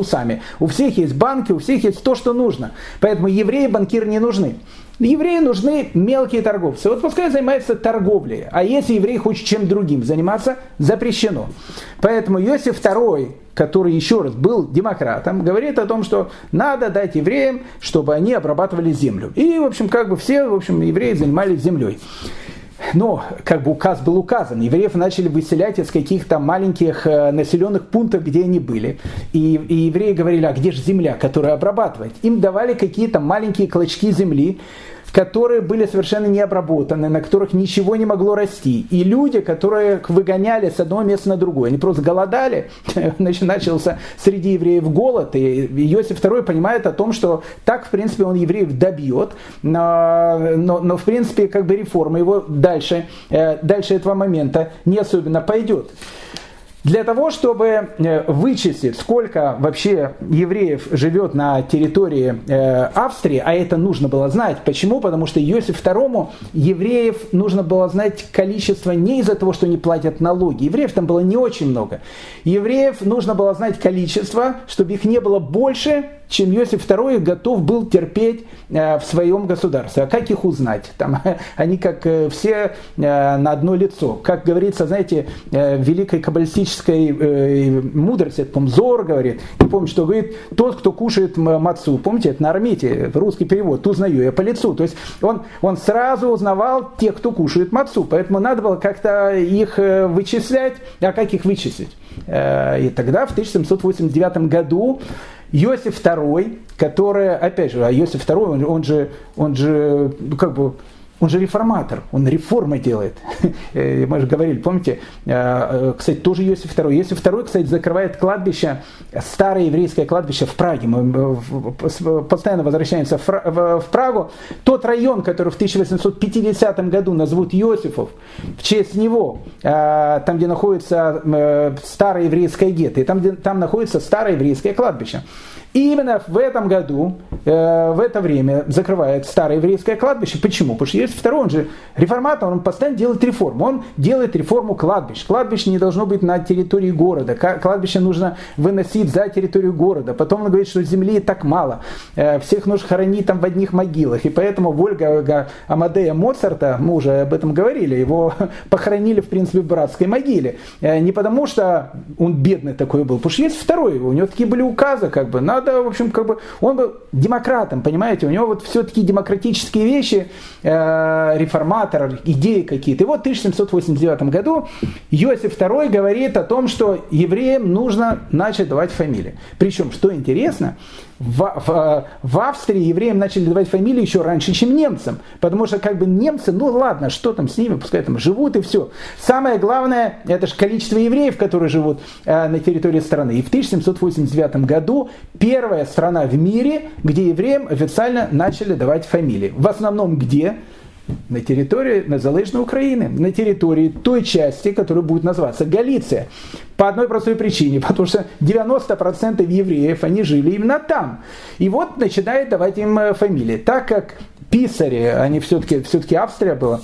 у всех есть есть банки, у всех есть то, что нужно. Поэтому евреи банкиры не нужны. Евреи нужны мелкие торговцы. Вот пускай занимается торговлей. А если еврей хочет чем другим заниматься, запрещено. Поэтому Иосиф II, который еще раз был демократом, говорит о том, что надо дать евреям, чтобы они обрабатывали землю. И, в общем, как бы все, в общем, евреи занимались землей. Но как бы указ был указан. Евреев начали выселять из каких-то маленьких э, населенных пунктов, где они были. И, и евреи говорили, а где же земля, которую обрабатывать? Им давали какие-то маленькие клочки земли, которые были совершенно не обработаны, на которых ничего не могло расти. И люди, которые выгоняли с одного места на другое, они просто голодали, значит, начался среди евреев голод, и Иосиф II понимает о том, что так, в принципе, он евреев добьет, но, но, но в принципе, как бы реформа его дальше, э, дальше этого момента не особенно пойдет. Для того, чтобы э, вычислить, сколько вообще евреев живет на территории э, Австрии, а это нужно было знать. Почему? Потому что Иосиф II евреев нужно было знать количество не из-за того, что они платят налоги. Евреев там было не очень много. Евреев нужно было знать количество, чтобы их не было больше, чем Иосиф II готов был терпеть э, в своем государстве. А как их узнать? Там, они как э, все э, на одно лицо. Как говорится, знаете, в великой каббалистической мудрости, это, Зор говорит, не помню, что говорит, тот, кто кушает мацу, помните, это на армете, русский перевод, узнаю я по лицу. То есть он, он сразу узнавал тех, кто кушает мацу, поэтому надо было как-то их вычислять. А как их вычислить? И тогда, в 1789 году, Иосиф II, который, опять же, а Иосиф II, он, он же, он же, как бы, он же реформатор, он реформы делает. Э, мы же говорили, помните, э, э, кстати, тоже Иосиф II. Иосиф II, кстати, закрывает кладбище, старое еврейское кладбище в Праге. Мы постоянно возвращаемся в Прагу. Тот район, который в 1850 году назовут Иосифов, в честь него, там, где находится старое еврейское гетто, и там, где, там находится старое еврейское кладбище. И именно в этом году, э, в это время закрывает старое еврейское кладбище. Почему? Потому что есть второй, он же реформатор, он постоянно делает реформу. Он делает реформу кладбищ. Кладбище не должно быть на территории города. Кладбище нужно выносить за территорию города. Потом он говорит, что земли так мало. Э, всех нужно хоронить там в одних могилах. И поэтому Вольга Амадея Моцарта, мы уже об этом говорили, его похоронили, в принципе, в братской могиле. Э, не потому что он бедный такой был, потому что есть второй, у него такие были указы, как бы, надо надо, в общем, как бы, он был демократом, понимаете, у него вот все-таки демократические вещи, э, реформатор, идеи какие-то. И вот в 1789 году Иосиф II говорит о том, что евреям нужно начать давать фамилии. Причем, что интересно, в, в, в Австрии евреям начали давать фамилии еще раньше, чем немцам. Потому что как бы немцы, ну ладно, что там с ними, пускай там живут и все. Самое главное, это же количество евреев, которые живут э, на территории страны. И в 1789 году первая страна в мире, где евреям официально начали давать фамилии. В основном где? На территории на Залежной Украины, на территории той части, которая будет называться Галиция. По одной простой причине, потому что 90% евреев, они жили именно там. И вот начинает давать им э, фамилии. Так как писари, они все-таки, все-таки Австрия была,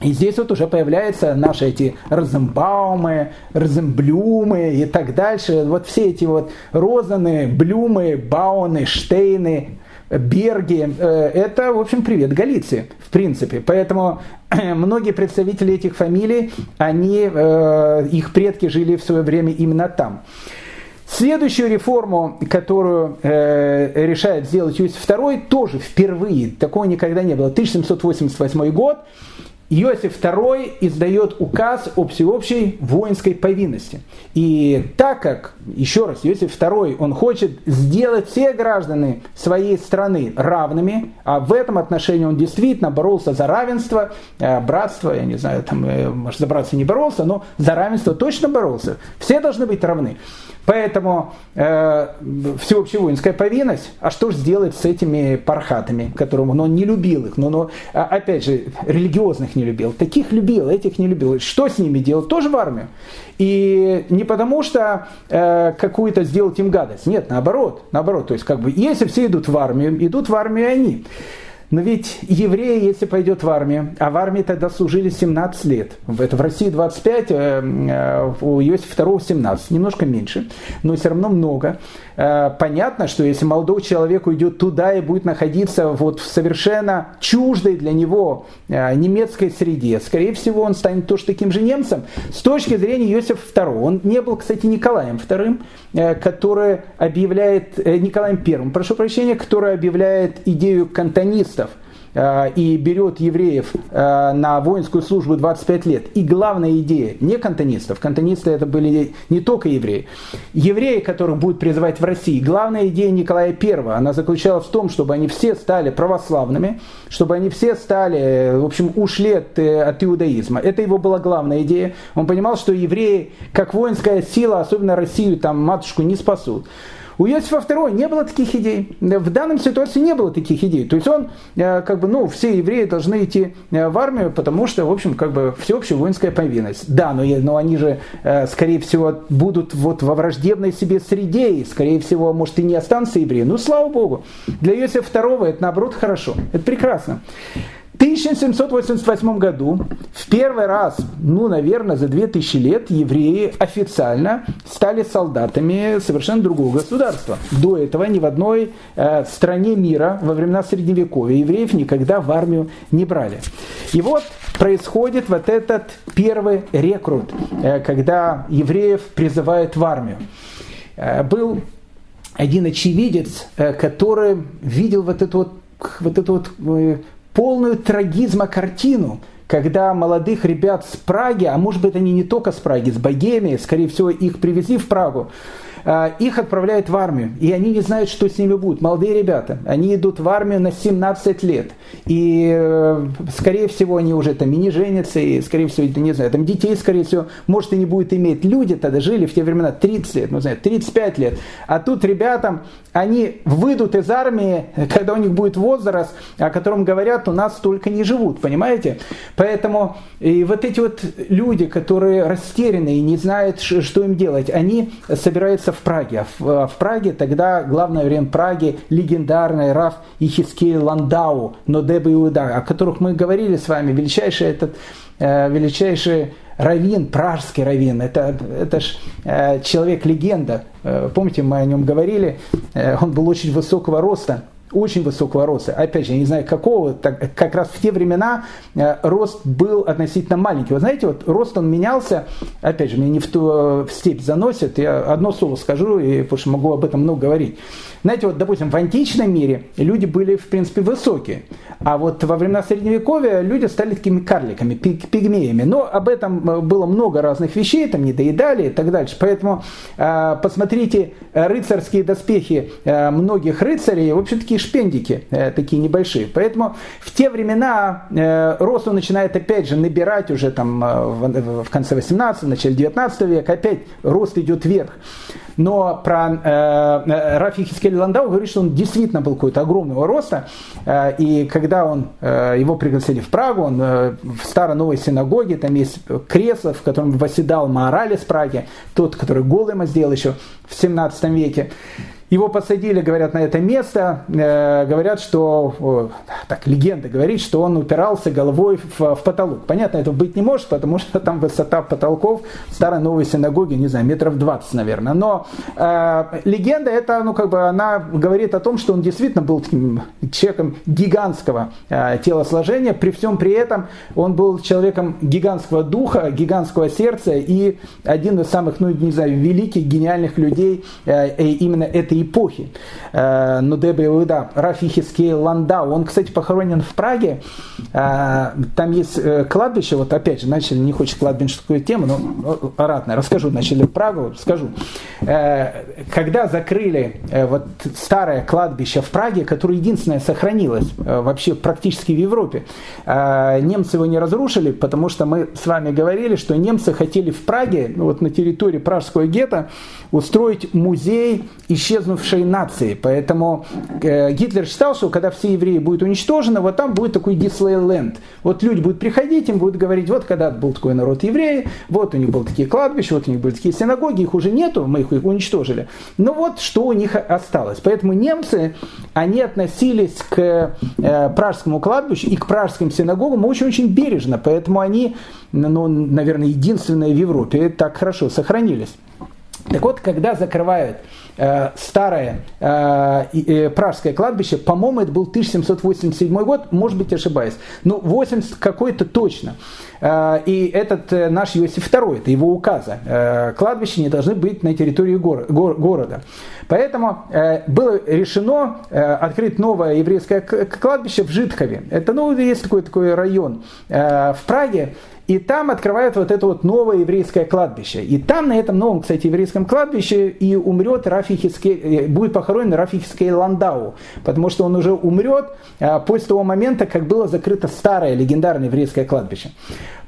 и здесь вот уже появляются наши эти Розенбаумы, Розенблюмы и так дальше. Вот все эти вот Розаны, Блюмы, Бауны, Штейны, Берги, э, это, в общем, привет Галиции, в принципе. Поэтому многие представители этих фамилий, они, э, их предки жили в свое время именно там. Следующую реформу, которую э, решает сделать Иосиф II, тоже впервые, такого никогда не было, 1788 год, Иосиф II издает указ о всеобщей воинской повинности. И так как, еще раз, Иосиф II, он хочет сделать все граждане своей страны равными, а в этом отношении он действительно боролся за равенство, э, братство, я не знаю, там, э, может, за братство не боролся, но за равенство точно боролся. Все должны быть равны. Поэтому э, всеобщая воинская повинность, а что же сделать с этими пархатами, которым он не любил их, но, но а, опять же, религиозных не любил, таких любил, этих не любил. Что с ними делать? Тоже в армию. И не потому что э, какую-то сделать им гадость, нет, наоборот, наоборот, то есть как бы, если все идут в армию, идут в армию они. Но ведь евреи, если пойдет в армию, а в армии тогда служили 17 лет, это в России 25, э, э, у Иосифа II 17, немножко меньше, но все равно много. Э, понятно, что если молодой человек уйдет туда и будет находиться вот в совершенно чуждой для него немецкой среде, скорее всего, он станет тоже таким же немцем. С точки зрения Иосифа II, он не был, кстати, Николаем II, который объявляет, Николаем I, прошу прощения, который объявляет идею э, и берет евреев э, на воинскую службу 25 лет. И главная идея не кантонистов, кантонисты это были не только евреи, евреи, которых будет призывать в России. Главная идея Николая I, она заключалась в том, чтобы они все стали православными, чтобы они все стали, в общем, ушли от, от иудаизма. Это его была главная идея. Он понимал, что евреи, как воинская сила, особенно Россию, там матушку не спасут. У Иосифа II не было таких идей. В данной ситуации не было таких идей. То есть он, э, как бы, ну, все евреи должны идти э, в армию, потому что, в общем, как бы, всеобщая воинская повинность. Да, но, но они же, э, скорее всего, будут вот во враждебной себе среде, и, скорее всего, может, и не останутся евреи. Ну, слава Богу. Для Иосифа II это, наоборот, хорошо. Это прекрасно. 1788 году в первый раз, ну, наверное, за 2000 лет евреи официально стали солдатами совершенно другого государства. До этого ни в одной э, стране мира во времена Средневековья евреев никогда в армию не брали. И вот происходит вот этот первый рекрут, э, когда евреев призывают в армию. Э, был один очевидец, э, который видел вот эту вот вот эту вот э, полную трагизма картину, когда молодых ребят с Праги, а может быть они не только с Праги, с Богемии, скорее всего их привезли в Прагу, их отправляют в армию, и они не знают, что с ними будет. Молодые ребята, они идут в армию на 17 лет, и, э, скорее всего, они уже там и не женятся, и, скорее всего, не знаю, там детей, скорее всего, может, и не будет иметь. Люди тогда жили в те времена 30 лет, ну, знаю, 35 лет, а тут ребятам, они выйдут из армии, когда у них будет возраст, о котором говорят, у нас столько не живут, понимаете? Поэтому и вот эти вот люди, которые растеряны и не знают, что им делать, они собираются в Праге. А в, а в Праге тогда главное время Праги легендарный Раф Ихискей Ландау, Нодеба Иуда, о которых мы говорили с вами, величайший этот э, величайший раввин, пражский раввин, это, это ж э, человек-легенда. Э, помните, мы о нем говорили, э, он был очень высокого роста, очень высокого роста. Опять же, я не знаю какого, так, как раз в те времена э, рост был относительно маленький. Вы знаете, вот рост он менялся, опять же, меня не в ту э, в степь заносит, я одно слово скажу, и, потому что могу об этом много говорить. Знаете, вот, допустим, в античном мире люди были, в принципе, высокие, а вот во времена Средневековья люди стали такими карликами, пигмеями. Но об этом э, было много разных вещей, там не доедали и так дальше. Поэтому э, посмотрите рыцарские доспехи э, многих рыцарей, в общем, такие шпендики, э, такие небольшие. Поэтому в те времена э, рост он начинает опять же набирать уже там э, в, конце 18 начале 19 века, опять рост идет вверх. Но про э, Рафи Хискель Ландау говорит, что он действительно был какой-то огромного роста. Э, и когда он, э, его пригласили в Прагу, он э, в старой новой синагоге, там есть кресло, в котором восседал Маораль из Праги, тот, который голым сделал еще в 17 веке. Его посадили, говорят, на это место. Э, говорят, что, так, легенда говорит, что он упирался головой в, в потолок. Понятно, это быть не может, потому что там высота потолков старой новой синагоге, не знаю, метров 20, наверное. Но э, легенда это, ну, как бы, она говорит о том, что он действительно был таким человеком гигантского э, телосложения. При всем при этом он был человеком гигантского духа, гигантского сердца и один из самых, ну, не знаю, великих, гениальных людей э, именно этой эпохи. Э, Нудеба Иуда, Рафи Хискей Ландау. Он, кстати, похоронен в Праге. Э, там есть э, кладбище, вот опять же, начали, не хочет кладбищенскую тему, но ратно расскажу, начали в Прагу, скажу. Когда закрыли вот старое кладбище в Праге, которое единственное сохранилось вообще практически в Европе, немцы его не разрушили, потому что мы с вами говорили, что немцы хотели в Праге, ну вот на территории пражского гетто, устроить музей исчезнувших исчезнувшей нации. Поэтому э, Гитлер считал, что когда все евреи будут уничтожены, вот там будет такой Диснейленд. Вот люди будут приходить, им будут говорить, вот когда был такой народ евреи, вот у них были такие кладбища, вот у них были такие синагоги, их уже нету, мы их уничтожили. Но вот что у них осталось. Поэтому немцы, они относились к э, пражскому кладбищу и к пражским синагогам очень-очень бережно. Поэтому они, ну, наверное, единственные в Европе так хорошо сохранились. Так вот, когда закрывают старое пражское кладбище, по-моему, это был 1787 год, может быть, ошибаюсь, но 80 какой-то точно. И этот наш Иосиф II, это его указа. Кладбища не должны быть на территории города. Поэтому было решено открыть новое еврейское кладбище в Житкове. Это, ну, есть такой, такой район в Праге, и там открывают вот это вот новое еврейское кладбище. И там, на этом новом, кстати, еврейском кладбище и умрет Рафи Хискей, э, будет похоронен Рафи Хискей Ландау. Потому что он уже умрет а, после того момента, как было закрыто старое легендарное еврейское кладбище.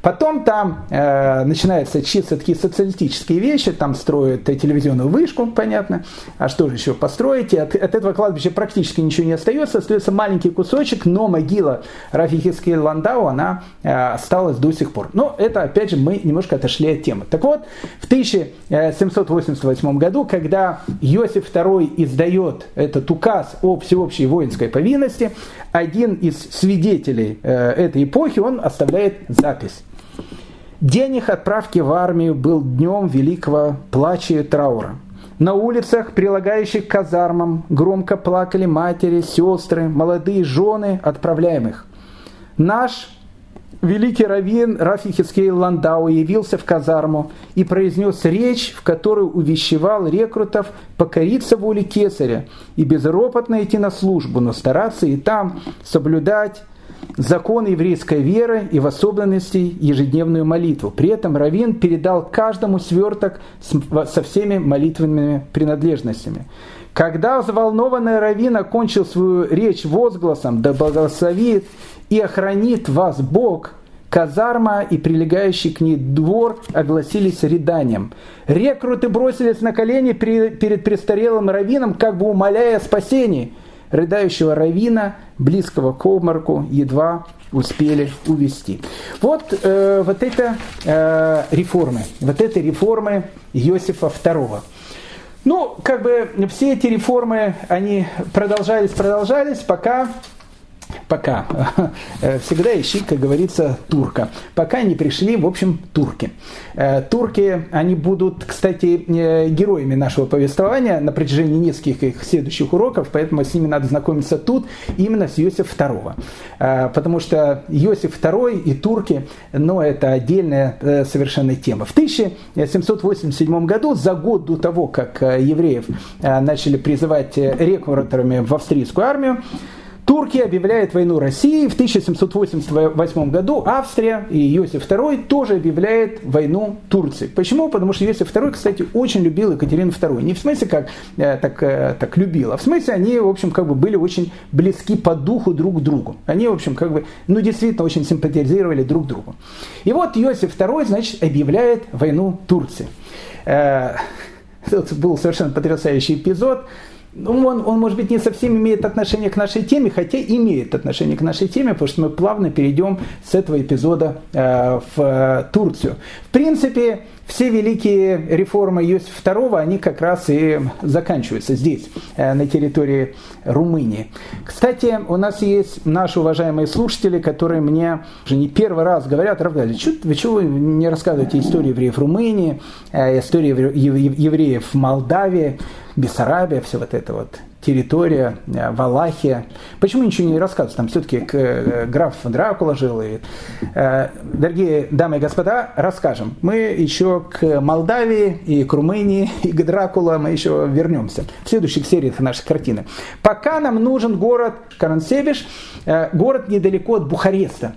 Потом там э, начинаются чисто такие социалистические вещи, там строят телевизионную вышку, понятно, а что же еще построить, от, от этого кладбища практически ничего не остается, остается маленький кусочек, но могила Рафихиски Ландау, она э, осталась до сих пор. Но это, опять же, мы немножко отошли от темы. Так вот, в 1788 году, когда Иосиф II издает этот указ о всеобщей воинской повинности, один из свидетелей э, этой эпохи, он оставляет запись. День их отправки в армию был днем великого плача и траура. На улицах, прилагающих к казармам, громко плакали матери, сестры, молодые жены отправляемых. Наш великий раввин Рафи Ландау явился в казарму и произнес речь, в которой увещевал рекрутов покориться воле кесаря и безропотно идти на службу, но стараться и там соблюдать закон еврейской веры и в особенности ежедневную молитву. При этом Равин передал каждому сверток со всеми молитвенными принадлежностями. Когда взволнованный Равин окончил свою речь возгласом «Да благословит и охранит вас Бог», казарма и прилегающий к ней двор огласились ряданием. Рекруты бросились на колени перед престарелым раввином, как бы умоляя о спасении – рыдающего равина, близкого к обморку, едва успели увести. Вот, э, вот это э, реформы, вот это реформы Иосифа II. Ну, как бы все эти реформы, они продолжались, продолжались, пока пока. Э, всегда ищи, как говорится, турка. Пока не пришли, в общем, турки. Э, турки, они будут, кстати, э, героями нашего повествования на протяжении нескольких следующих уроков, поэтому с ними надо знакомиться тут, именно с Иосиф II. Потому что Иосиф II и турки, ну, это отдельная совершенно тема. В 1787 году, за год до того, как евреев начали призывать рекрутерами в австрийскую армию, Турки объявляют войну России. В 1788 году Австрия и Иосиф II тоже объявляют войну Турции. Почему? Потому что Иосиф II, кстати, очень любил Екатерину II. Не в смысле, как э, так, э, так любил, а в смысле они, в общем, как бы были очень близки по духу друг к другу. Они, в общем, как бы, ну, действительно очень симпатизировали друг другу. И вот Иосиф II, значит, объявляет войну Турции. Э, это был совершенно потрясающий эпизод. Ну, он, он, может быть, не совсем имеет отношение к нашей теме, хотя имеет отношение к нашей теме, потому что мы плавно перейдем с этого эпизода э, в э, Турцию. В принципе, все великие реформы Иосифа II, они как раз и заканчиваются здесь, э, на территории Румынии. Кстати, у нас есть наши уважаемые слушатели, которые мне уже не первый раз говорят, Равгали, вы чего не рассказываете историю евреев Румынии, э, историю евреев в Молдавии, Бессарабия, все вот это вот территория, э, Валахия. Почему ничего не рассказывать? Там все-таки э, граф Дракула жил. И, э, дорогие дамы и господа, расскажем. Мы еще к Молдавии и к Румынии и к Дракула мы еще вернемся в следующих сериях нашей картины. Пока нам нужен город Карансебиш, город недалеко от Бухареста.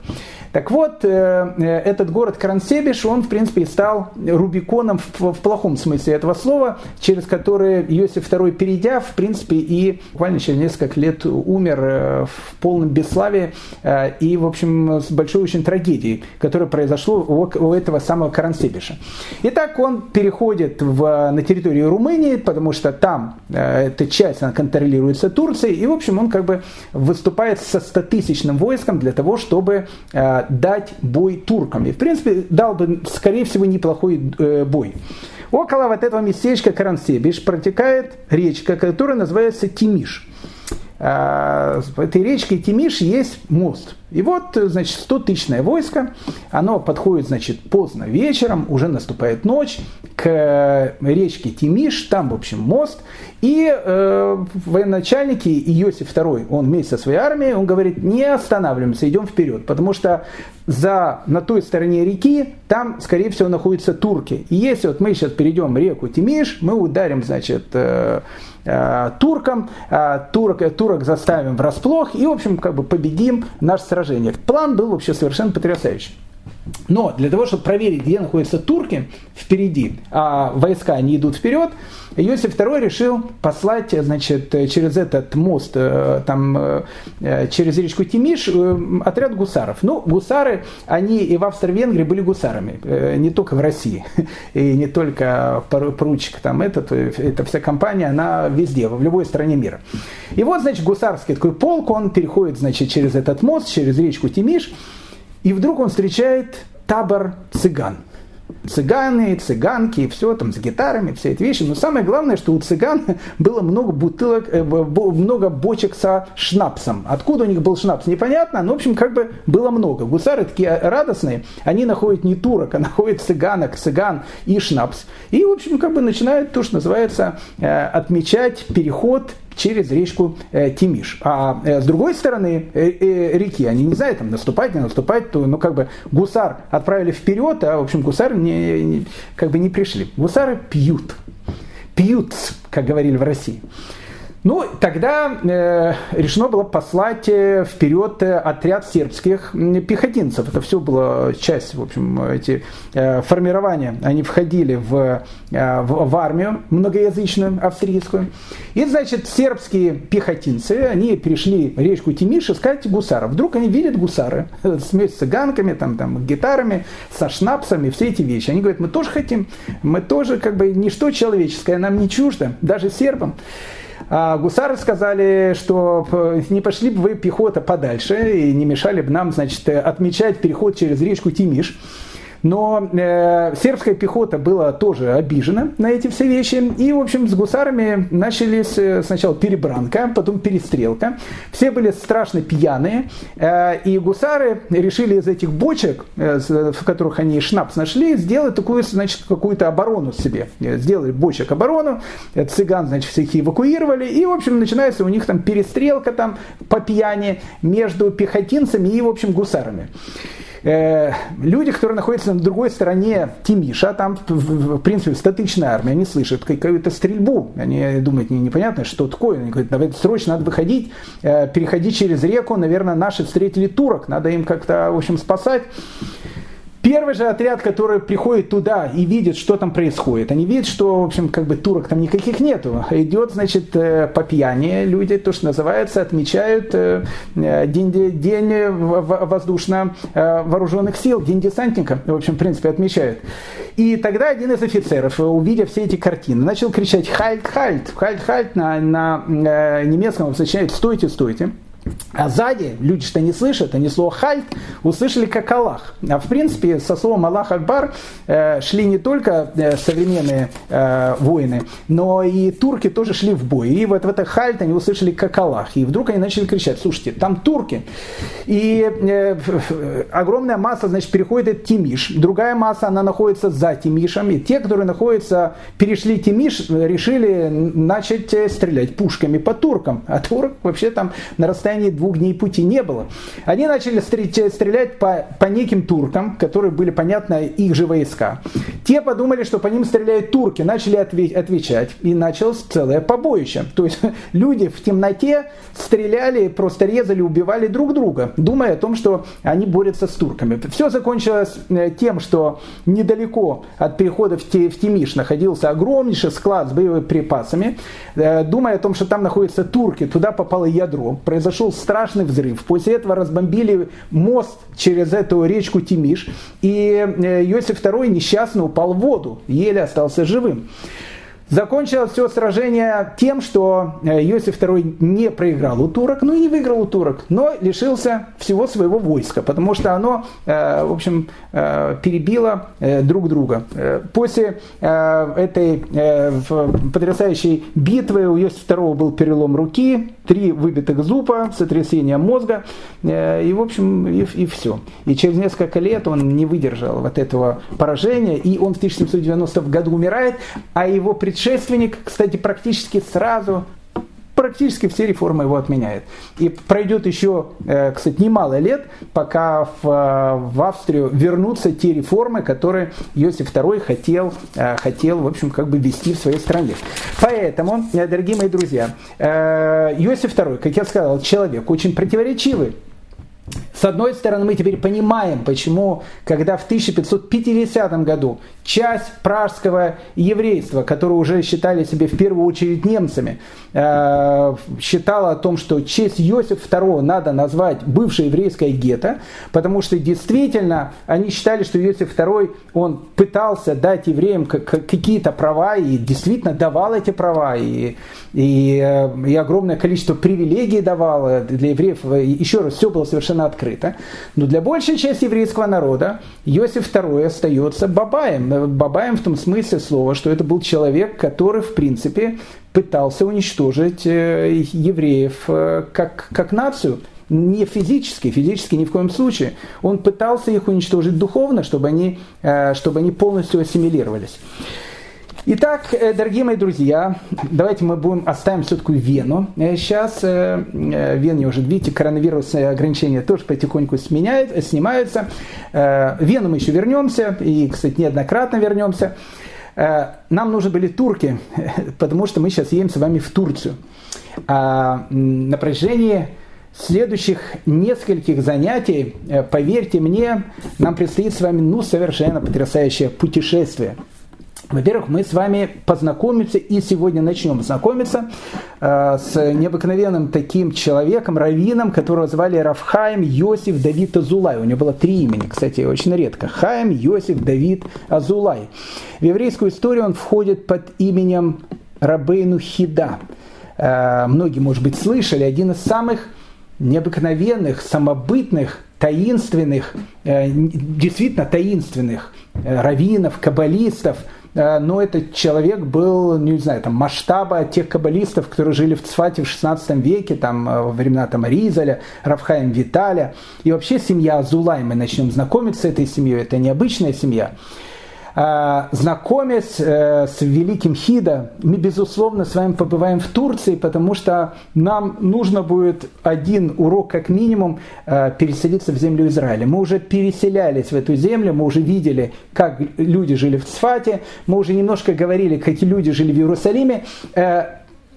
Так вот, э, э, этот город Карансебиш, он, в принципе, и стал Рубиконом в, плохом смысле этого слова, через который Иосиф II, перейдя, в принципе, и буквально через несколько лет умер э, в полном бесславии и, в общем, с большой очень трагедией, которая произошла у, этого самого Карансебиша. Итак, он переходит в, на территорию Румынии, потому что там эта часть она контролируется Турцией, и, в общем, он как бы выступает со 100-тысячным войском для того, чтобы дать бой туркам. И, в принципе, дал бы, скорее всего, неплохой э, бой. Около вот этого местечка Карансебиш протекает речка, которая называется Тимиш. А, в этой речке Тимиш есть мост. И вот, значит, 100-тысячное войско, оно подходит, значит, поздно вечером, уже наступает ночь, к речке Тимиш, там, в общем, мост, и э, военачальники, Иосиф II, он вместе со своей армией, он говорит, не останавливаемся, идем вперед, потому что за, на той стороне реки там, скорее всего, находятся турки. И если вот мы сейчас перейдем реку Тимиш, мы ударим, значит, э, э, туркам, э, турок, э, турок заставим врасплох и, в общем, как бы победим наше сражение. План был вообще совершенно потрясающий. Но для того, чтобы проверить, где находятся турки впереди, а войска не идут вперед, Иосиф II решил послать значит, через этот мост, э, там, э, через речку Тимиш, э, отряд гусаров. Ну, гусары, они и в Австро-Венгрии были гусарами, не только в России, и не только поручик, там, этот, эта вся компания, она везде, в любой стране мира. И вот, значит, гусарский такой полк, он переходит, значит, через этот мост, через речку Тимиш, и вдруг он встречает табор цыган. Цыганы, цыганки, все там с гитарами, все эти вещи. Но самое главное, что у цыган было много бутылок, э, много бочек со шнапсом. Откуда у них был шнапс, непонятно, но, в общем, как бы было много. Гусары такие радостные, они находят не турок, а находят цыганок, цыган и шнапс. И, в общем, как бы начинают то, что называется, э, отмечать переход через речку э, Тимиш. А э, с другой стороны э, реки, они не знают, там, наступать, не наступать, то, ну, как бы гусар отправили вперед, а, в общем, гусары не, не, как бы не пришли. Гусары пьют. Пьют, как говорили в России. Ну, тогда э, решено было послать э, вперед э, отряд сербских пехотинцев. Это все была часть, в общем, эти э, формирования. Они входили в, э, в, в армию многоязычную австрийскую. И, значит, сербские пехотинцы, они перешли речку Тимиш искать гусаров. Вдруг они видят гусары с цыганками, там, там, гитарами, со шнапсами, все эти вещи. Они говорят, мы тоже хотим, мы тоже как бы ничто человеческое нам не чуждо, даже сербам. А гусары сказали, что не пошли бы вы пехота подальше и не мешали бы нам, значит, отмечать переход через речку Тимиш. Но э, сербская пехота была тоже обижена на эти все вещи. И, в общем, с гусарами начались э, сначала перебранка, потом перестрелка. Все были страшно пьяные. Э, и гусары решили из этих бочек, э, в которых они шнапс нашли, сделать такую, значит, какую-то оборону себе. Сделали бочек оборону. Цыган, значит, всех эвакуировали. И, в общем, начинается у них там перестрелка там по пьяни между пехотинцами и, в общем, гусарами. Э, люди, которые находятся на другой стороне Тимиша, там, в, в принципе, статичная армия, они слышат какую-то стрельбу, они думают, не, непонятно, что такое, они говорят, давайте срочно надо выходить, э, переходить через реку, наверное, наши встретили турок, надо им как-то, в общем, спасать. Первый же отряд, который приходит туда и видит, что там происходит, они видят, что, в общем, как бы турок там никаких нету. Идет, значит, э, по пьяни люди, то, что называется, отмечают э, э, день, день воздушно вооруженных сил, день десантника, в общем, в принципе, отмечают. И тогда один из офицеров, увидев все эти картины, начал кричать «Хальт, хальт!» «Хальт, хальт!» на, на немецком означает «стойте, стойте!» А сзади, люди что не слышат, они слово «хальт» услышали как «Аллах». А в принципе, со словом «Аллах Акбар» э, шли не только э, современные э, воины, но и турки тоже шли в бой. И вот в это «хальт» они услышали как «Аллах». И вдруг они начали кричать, слушайте, там турки. И огромная масса, значит, переходит Тимиш. Другая масса, она находится за Тимишем. И те, которые находятся, перешли Тимиш, решили начать стрелять пушками по туркам. А турок вообще там на расстоянии расстоянии двух дней пути не было. Они начали стрелять по, по неким туркам, которые были, понятно, их же войска. Те подумали, что по ним стреляют турки, начали отвечать, и началось целое побоище. То есть люди в темноте стреляли, просто резали, убивали друг друга, думая о том, что они борются с турками. Все закончилось э, тем, что недалеко от перехода в Тимиш находился огромнейший склад с боеприпасами. Э, думая о том, что там находятся турки, туда попало ядро. Произошел произошел страшный взрыв. После этого разбомбили мост через эту речку Тимиш, и э, Иосиф II несчастно упал в воду, еле остался живым. Закончилось все сражение тем, что э, Иосиф II не проиграл у турок, ну и не выиграл у турок, но лишился всего своего войска, потому что оно, э, в общем, э, перебило друг друга. После этой потрясающей битвы у Иосифа II был перелом руки, три выбитых зуба, сотрясение мозга, и, в общем, и, и все. И через несколько лет он не выдержал вот этого поражения, и он в 1790 году умирает, а его предшественник предшественник, кстати, практически сразу практически все реформы его отменяет. И пройдет еще, э, кстати, немало лет, пока в, э, в Австрию вернутся те реформы, которые Иосиф II хотел, э, хотел, в общем, как бы вести в своей стране. Поэтому, дорогие мои друзья, Иосиф II, как я сказал, человек очень противоречивый. С одной стороны, мы теперь понимаем, почему, когда в 1550 году часть пражского еврейства, которые уже считали себя в первую очередь немцами, э, считала о том, что честь Иосифа II надо назвать бывшее еврейское гетто, потому что действительно они считали, что Иосиф II, он пытался дать евреям какие-то права и действительно давал эти права, и, и, э, и огромное количество привилегий давал для евреев. Еще раз, все было совершенно открыто открыто. Но для большей части еврейского народа Иосиф II остается бабаем. Бабаем в том смысле слова, что это был человек, который, в принципе, пытался уничтожить э, евреев э, как, как нацию не физически, физически ни в коем случае. Он пытался их уничтожить духовно, чтобы они, э, чтобы они полностью ассимилировались. Итак, э, дорогие мои друзья, давайте мы будем оставим все-таки Вену. Э, сейчас э, в Вене уже, видите, коронавирусные ограничения тоже потихоньку сменяют, снимаются. В Вену мы еще вернемся, и, кстати, неоднократно вернемся. Нам нужны были турки, потому что мы сейчас едем с вами в Турцию. А на следующих нескольких занятий, поверьте мне, нам предстоит с вами ну, совершенно потрясающее путешествие – во-первых, мы с вами познакомимся и сегодня начнем знакомиться э, с необыкновенным таким человеком, раввином, которого звали Рафхаем Йосиф Давид Азулай. У него было три имени, кстати, очень редко. Хаим Йосиф Давид Азулай. В еврейскую историю он входит под именем Рабейну Хида. Э, многие, может быть, слышали, один из самых необыкновенных, самобытных, таинственных, э, действительно таинственных раввинов, каббалистов – но этот человек был, не знаю, там, масштаба тех каббалистов, которые жили в Цфате в 16 веке, там, э, во времена там, Ризаля, Рафхаем Виталя. И вообще семья Азулай, мы начнем знакомиться с этой семьей, это необычная семья. А, знакомясь э, с великим Хида, мы, безусловно, с вами побываем в Турции, потому что нам нужно будет один урок, как минимум, э, переселиться в землю Израиля. Мы уже переселялись в эту землю, мы уже видели, как люди жили в Цфате, мы уже немножко говорили, как эти люди жили в Иерусалиме.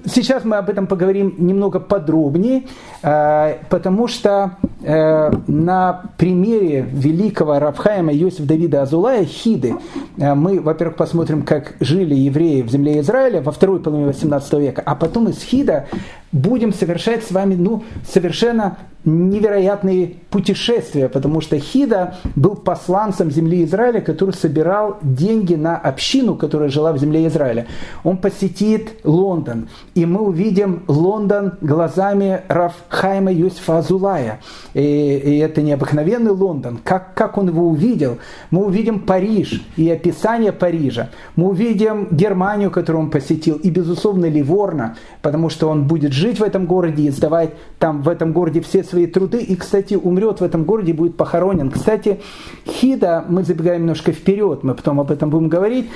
Сейчас мы об этом поговорим немного подробнее, э, потому что э, на примере великого Рафхаима Йосиф Давида Азулая Хиды э, мы, во-первых, посмотрим, как жили евреи в земле Израиля во второй половине 18 века, а потом из Хида будем совершать с вами ну, совершенно невероятные путешествия, потому что Хида был посланцем земли Израиля, который собирал деньги на общину, которая жила в земле Израиля. Он посетит Лондон, и мы увидим Лондон глазами Рафхайма Юсифа Азулая. И, и это необыкновенный Лондон. Как, как он его увидел? Мы увидим Париж и описание Парижа. Мы увидим Германию, которую он посетил, и, безусловно, Ливорно, потому что он будет жить в этом городе и сдавать там в этом городе все свои труды. И, кстати, умрет в этом городе и будет похоронен. Кстати, Хида, мы забегаем немножко вперед, мы потом об этом будем говорить,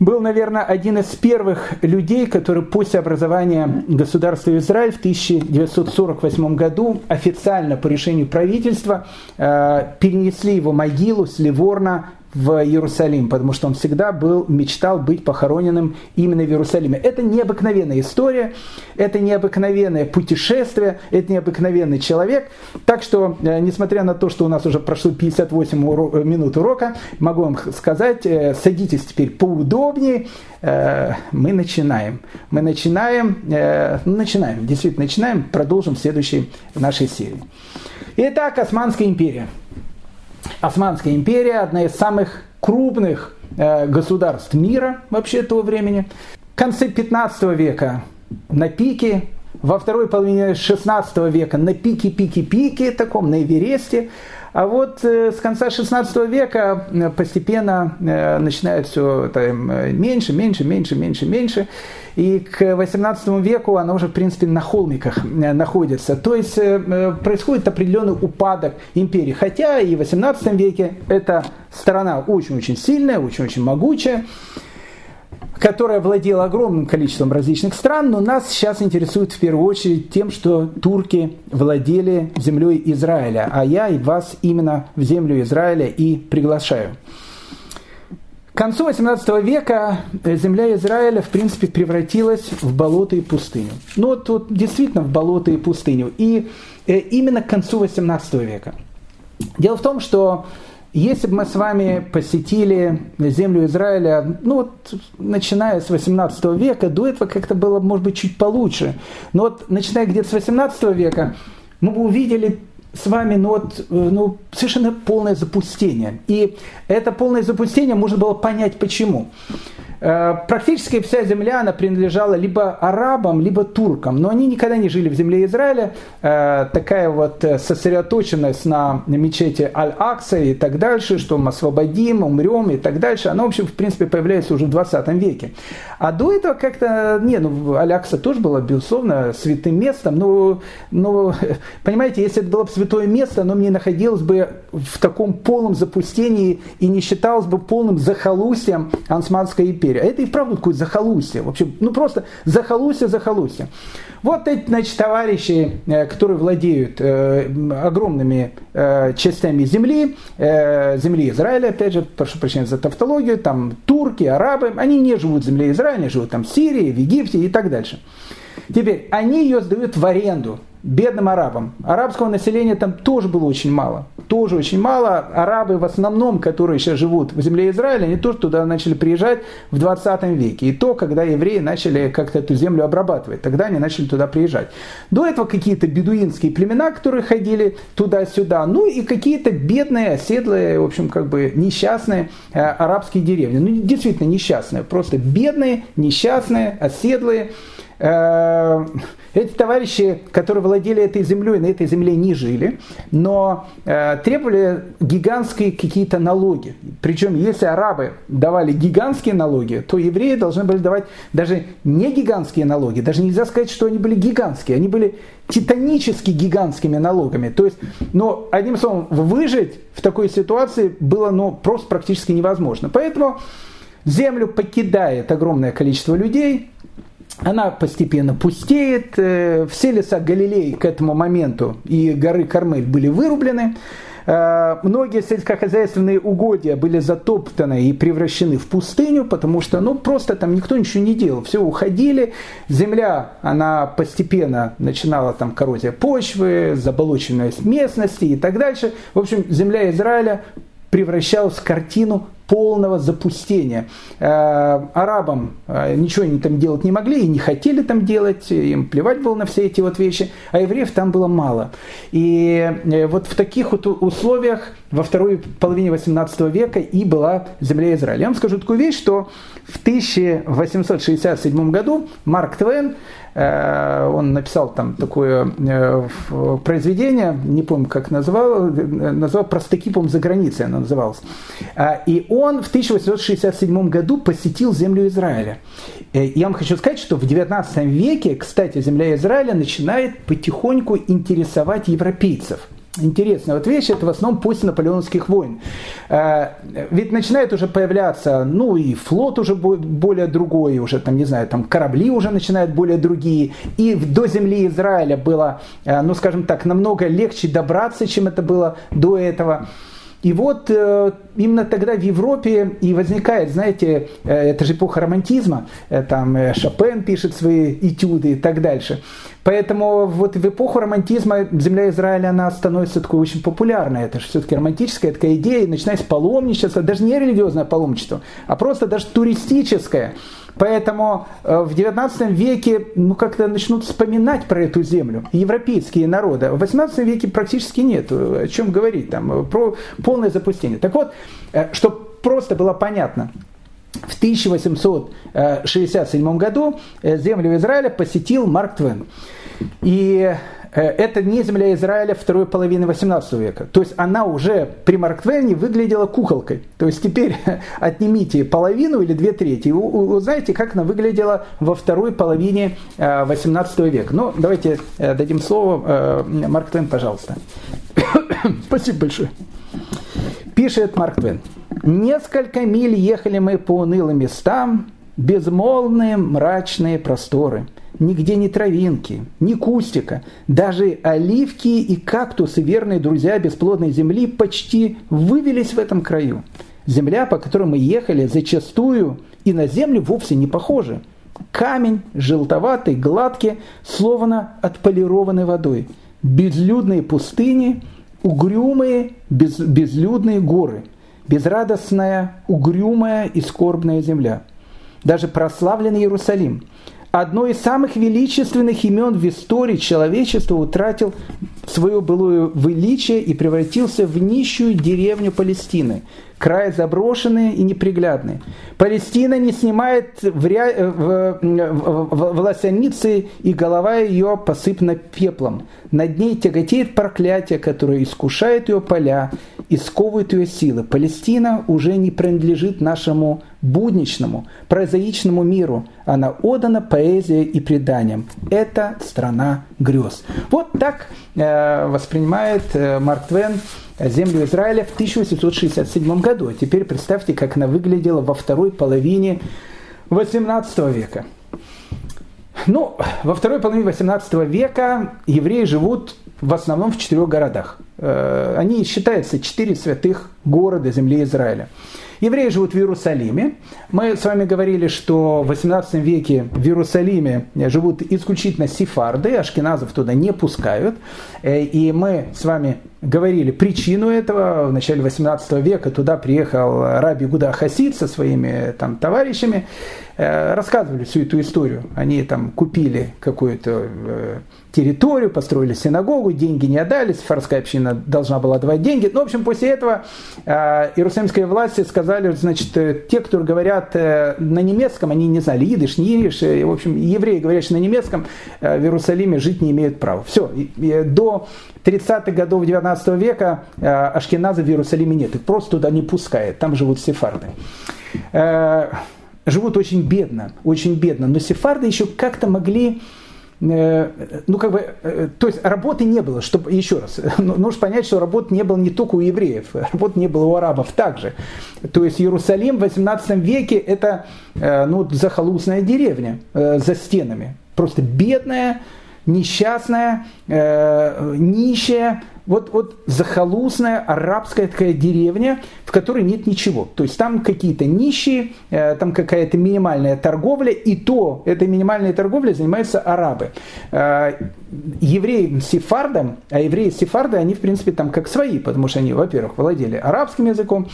был, наверное, один из первых людей, который после образования государства Израиль в 1948 году официально по решению правительства э, перенесли его могилу с Ливорна в Иерусалим, потому что он всегда был, мечтал быть похороненным именно в Иерусалиме. Это необыкновенная история, это необыкновенное путешествие, это необыкновенный человек. Так что, э, несмотря на то, что у нас уже прошло 58 уро- минут урока, могу вам сказать, э, садитесь теперь поудобнее, э, мы начинаем. Мы начинаем, ну, начинаем, действительно начинаем, продолжим в следующей нашей серии. Итак, Османская империя. Османская империя, одна из самых крупных э, государств мира вообще того времени. конце 15 века на пике, во второй половине 16 века на пике, пике, пике таком, на Эвересте. А вот э, с конца 16 века э, постепенно э, начинает все это меньше, меньше, меньше, меньше, меньше. И к 18 веку она уже, в принципе, на холмиках находится. То есть происходит определенный упадок империи. Хотя и в 18 веке эта сторона очень-очень сильная, очень-очень могучая которая владела огромным количеством различных стран, но нас сейчас интересует в первую очередь тем, что турки владели землей Израиля, а я и вас именно в землю Израиля и приглашаю. К концу 18 века земля Израиля, в принципе, превратилась в болото и пустыню. Ну, вот, вот действительно в болото и пустыню. И э, именно к концу 18 века. Дело в том, что если бы мы с вами посетили землю Израиля, ну вот, начиная с 18 века, до этого как-то было, может быть, чуть получше. Но вот, начиная где-то с 18 века, мы бы увидели с вами ну, вот, ну, совершенно полное запустение. И это полное запустение можно было понять почему. Э, практически вся земля, она принадлежала либо арабам, либо туркам, но они никогда не жили в земле Израиля. Э, такая вот э, сосредоточенность на мечети Аль-Акса и так дальше, что мы освободим, умрем и так дальше, она, в общем, в принципе, появляется уже в 20 веке. А до этого как-то, не, ну, Аль-Акса тоже было, безусловно, святым местом, но, но, понимаете, если это было бы святое место, оно не находилось бы в таком полном запустении и не считалось бы полным захолустьем Ансманской империи империя. А это и вправду какое-то захолустье. В общем, ну просто захолустье, захолустье. Вот эти, значит, товарищи, э, которые владеют э, огромными э, частями земли, земли Израиля, опять же, прошу прощения за тавтологию, там турки, арабы, они не живут в земле Израиля, они живут там в Сирии, в Египте и так дальше. Теперь, они ее сдают в аренду бедным арабам. Арабского населения там тоже было очень мало. Тоже очень мало. Арабы в основном, которые сейчас живут в земле Израиля, они тоже туда начали приезжать в 20 веке. И то, когда евреи начали как-то эту землю обрабатывать, тогда они начали туда приезжать. До этого какие-то бедуинские племена, которые ходили туда-сюда. Ну и какие-то бедные, оседлые, в общем, как бы несчастные э, арабские деревни. Ну, действительно несчастные. Просто бедные, несчастные, оседлые. Э, эти товарищи, которые владели этой землей, на этой земле не жили, но э, требовали гигантские какие-то налоги. Причем, если арабы давали гигантские налоги, то евреи должны были давать даже не гигантские налоги. Даже нельзя сказать, что они были гигантские. Они были титанически гигантскими налогами. То есть, но одним словом, выжить в такой ситуации было ну, просто практически невозможно. Поэтому землю покидает огромное количество людей, она постепенно пустеет. Э, все леса Галилеи к этому моменту и горы Кармель были вырублены. Э, многие сельскохозяйственные угодья были затоптаны и превращены в пустыню, потому что ну, просто там никто ничего не делал. Все уходили. Земля, она постепенно начинала там коррозия почвы, заболоченность местности и так дальше. В общем, земля Израиля превращалась в картину полного запустения. Э, арабам э, ничего они там делать не могли и не хотели там делать, им плевать было на все эти вот вещи, а евреев там было мало. И э, вот в таких вот условиях во второй половине 18 века и была земля Израиля. Я вам скажу такую вещь, что в 1867 году Марк Твен Э, он написал там такое э, произведение, не помню, как назвал, назвал «Простокипом за границей» оно называлось. Э, и он в 1867 году посетил землю Израиля. Я вам хочу сказать, что в 19 веке, кстати, земля Израиля начинает потихоньку интересовать европейцев – интересная вот вещь, это в основном после наполеоновских войн. Э, ведь начинает уже появляться, ну и флот уже более другой, уже там, не знаю, там корабли уже начинают более другие. И до земли Израиля было, э, ну скажем так, намного легче добраться, чем это было до этого. И вот э, именно тогда в Европе и возникает, знаете, это же эпоха романтизма, там Шопен пишет свои этюды и так дальше. Поэтому вот в эпоху романтизма земля Израиля, она становится такой очень популярной. Это же все-таки романтическая такая идея, начиная с паломничества, даже не религиозное паломничество, а просто даже туристическое. Поэтому э, в XIX веке ну, как-то начнут вспоминать про эту землю, европейские народы. В XVIII веке практически нет. О чем говорить там, про полное запустение. Так вот, э, чтобы просто было понятно, в 1867 году землю Израиля посетил Марк Твен. И Э, это не земля Израиля второй половины 18 века. То есть она уже при Марк Твене выглядела куколкой. То есть теперь отнимите половину или две трети, узнаете, как она выглядела во второй половине 18 э, века. Ну, давайте э, дадим слово. Марк Твен, пожалуйста. Спасибо большое. Пишет Марк Твен. Несколько миль ехали мы по унылым местам, безмолвные мрачные просторы – нигде ни травинки, ни кустика. Даже оливки и кактусы, верные друзья бесплодной земли, почти вывелись в этом краю. Земля, по которой мы ехали, зачастую и на землю вовсе не похожа. Камень, желтоватый, гладкий, словно отполированный водой. Безлюдные пустыни, угрюмые, без, безлюдные горы. Безрадостная, угрюмая и скорбная земля. Даже прославленный Иерусалим – одно из самых величественных имен в истории человечества утратил свое былое величие и превратился в нищую деревню Палестины, край заброшенный и неприглядный. Палестина не снимает в, ря... в... в... в лосянице, и голова ее посыпана пеплом. Над ней тяготеет проклятие, которое искушает ее поля и сковывает ее силы. Палестина уже не принадлежит нашему будничному, прозаичному миру. Она отдана поэзией и преданиям. Это страна грез. Вот так э, воспринимает э, Марк Твен землю Израиля в 1867 году. А теперь представьте, как она выглядела во второй половине 18 века. Ну, во второй половине 18 века евреи живут в основном в четырех городах. Э, они считаются четыре святых города земли Израиля. Евреи живут в Иерусалиме. Мы с вами говорили, что в 18 веке в Иерусалиме живут исключительно сефарды, ашкеназов туда не пускают. Э, и мы с вами говорили причину этого. В начале 18 века туда приехал раби Гуда Хасид со своими там, товарищами. Э, рассказывали всю эту историю. Они там купили какую-то э, территорию, построили синагогу, деньги не отдали, сефарская община должна была давать деньги. Ну, в общем, после этого э, иерусалимские власти сказали, значит, те, кто говорят на немецком, они не знали идыш, не идыш, в общем, евреи, говорящие на немецком, в Иерусалиме жить не имеют права. Все, до 30-х годов 19 века ашкеназа в Иерусалиме нет, их просто туда не пускают, там живут сефарды живут очень бедно, очень бедно. Но сефарды еще как-то могли э, ну, как бы, э, то есть работы не было, чтобы, еще раз, ну, нужно понять, что работы не было не только у евреев, работы не было у арабов также. То есть Иерусалим в 18 веке это, э, ну, захолустная деревня за стенами, просто бедная, несчастная, нищая, вот, вот захолустная арабская такая деревня, в которой нет ничего. То есть там какие-то нищие, э, там какая-то минимальная торговля, и то этой минимальной торговлей занимаются арабы. Э, евреи сефардам, а евреи сефарды, они в принципе там как свои, потому что они, во-первых, владели арабским языком,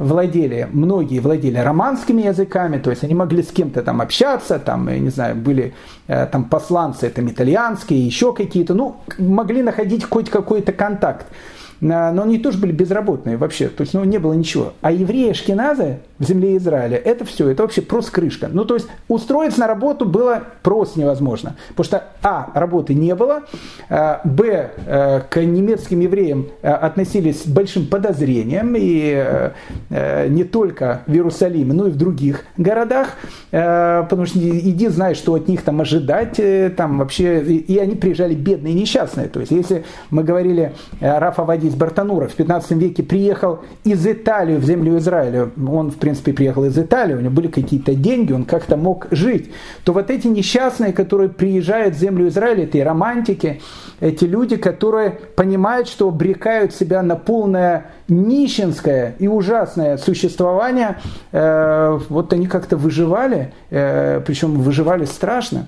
владели, многие владели романскими языками, то есть они могли с кем-то там общаться, там, я не знаю, были э, там посланцы, там итальянские, еще какие-то, ну, могли находить хоть какой-то контакт контакт. Но они тоже были безработные вообще, то есть ну, не было ничего. А евреи Шкиназы в земле Израиля, это все, это вообще просто крышка. Ну, то есть устроиться на работу было просто невозможно. Потому что, а, работы не было, а, б, э, к немецким евреям э, относились с большим подозрением, и э, не только в Иерусалиме, но и в других городах, потому что иди знай, что от них там ожидать, там вообще, и они приезжали бедные и несчастные. То есть, если мы говорили, Рафа Вадис Бартанура. В 15 веке приехал из Италии в землю Израиля, он, в принципе, приехал из Италии, у него были какие-то деньги, он как-то мог жить, то вот эти несчастные, которые приезжают в землю Израиля, эти романтики, эти люди, которые понимают, что обрекают себя на полное нищенское и ужасное существование, э, вот они как-то выживали, э, причем выживали страшно.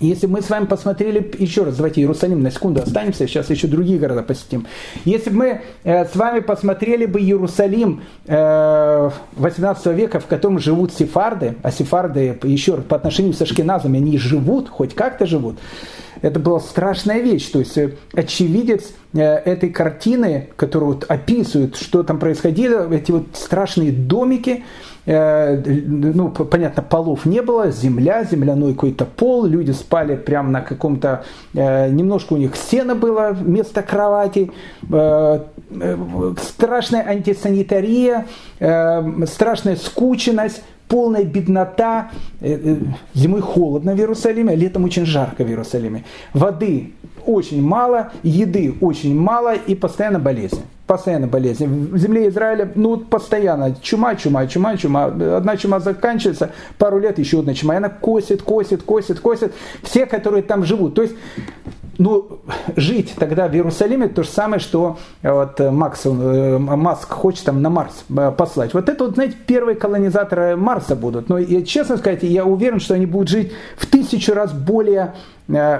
Если мы с вами посмотрели, еще раз, давайте Иерусалим на секунду останемся, сейчас еще другие города посетим. Если бы мы э, с вами посмотрели бы Иерусалим э, 18 века, в котором живут сефарды, а сефарды, еще раз, по отношению с ашкеназами, они живут, хоть как-то живут, это была страшная вещь. То есть э, очевидец этой картины, которую вот описывают, что там происходило, эти вот страшные домики, ну, понятно, полов не было, земля, земляной какой-то пол, люди спали прямо на каком-то, немножко у них сена было вместо кровати, страшная антисанитария, страшная скученность, полная беднота, э, э, зимой холодно в Иерусалиме, а летом очень жарко в Иерусалиме. Воды очень мало, еды очень мало и постоянно болезни. Постоянно болезни. В земле Израиля, ну, постоянно чума, чума, чума, чума. Одна чума заканчивается, пару лет еще одна чума. И она косит, косит, косит, косит. Все, которые там живут. То есть ну, жить тогда в Иерусалиме то же самое, что э, вот э, Макс, э, Маск хочет там на Марс послать. Вот это вот, знаете, первые колонизаторы Марса будут. Но, и, честно сказать, я уверен, что они будут жить в тысячу раз более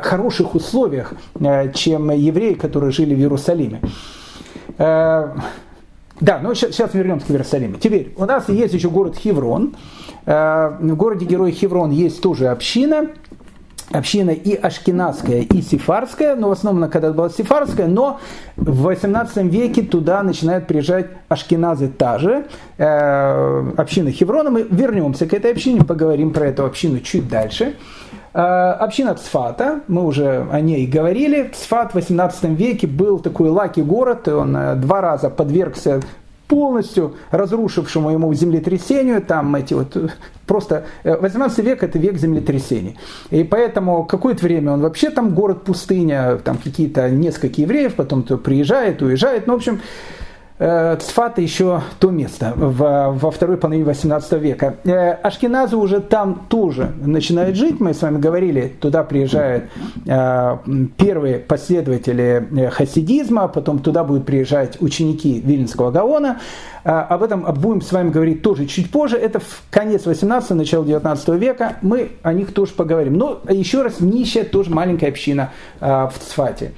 хороших условиях, чем евреи, которые жили в Иерусалиме. Да, ну сейчас, вернемся к Иерусалиму. Теперь, у нас есть еще город Хеврон. В городе Герой Хеврон есть тоже община, община и ашкенадская, и сифарская, но в основном она когда-то была сифарская, но в 18 веке туда начинают приезжать ашкеназы та же, э, община Хеврона. Мы вернемся к этой общине, поговорим про эту общину чуть дальше. Э, община Цфата, мы уже о ней говорили. Цфат в 18 веке был такой лаки город, он э, два раза подвергся полностью разрушившему ему землетрясению, там эти вот просто 18 э, век это век землетрясений. И поэтому какое-то время он вообще там город-пустыня, там какие-то несколько евреев, потом то приезжает, уезжает, ну, в общем, Э, Цфата еще то место во, второй половине 18 века. Э, Ашкеназы уже там тоже начинают жить. Мы с вами говорили, туда приезжают э, первые последователи хасидизма, потом туда будут приезжать ученики Вильнского Гаона. Об этом будем с вами говорить тоже чуть позже. Это в конец 18 начало 19 века. Мы о них тоже поговорим. Но еще раз, нищая тоже маленькая община в Цфате.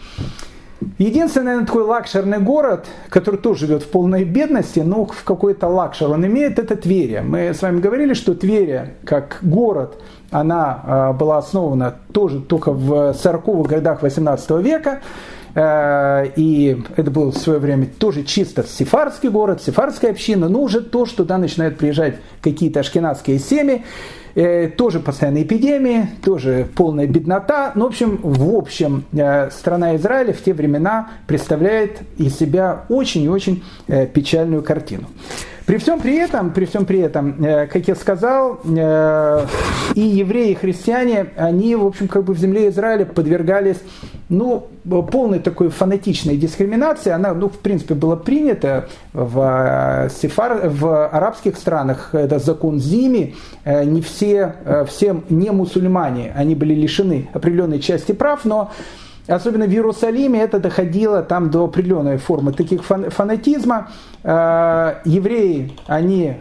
Единственный, наверное, такой лакшерный город, который тоже живет в полной бедности, но в какой-то luxury он имеет, это Тверия. Мы с вами говорили, что Тверия, как город, она а, была основана тоже только в 40-х годах 18 века. Э, и это был в свое время тоже чисто сефардский город, сефардская община, но уже то, что туда начинают приезжать какие-то ашкеназские семьи, э, тоже постоянные эпидемии, тоже полная беднота. Ну, в общем, в общем, э, страна Израиля в те времена представляет из себя очень и очень печальную картину. При всем при этом, при всем при этом, как я сказал, и евреи, и христиане, они, в общем, как бы в земле Израиля подвергались ну, полной такой фанатичной дискриминации, она, ну, в принципе, была принята в, э, сефар, в арабских странах, это закон Зими, э, не все, э, всем не мусульмане, они были лишены определенной части прав, но Особенно в Иерусалиме это доходило там до определенной формы таких фанатизма. Евреи, они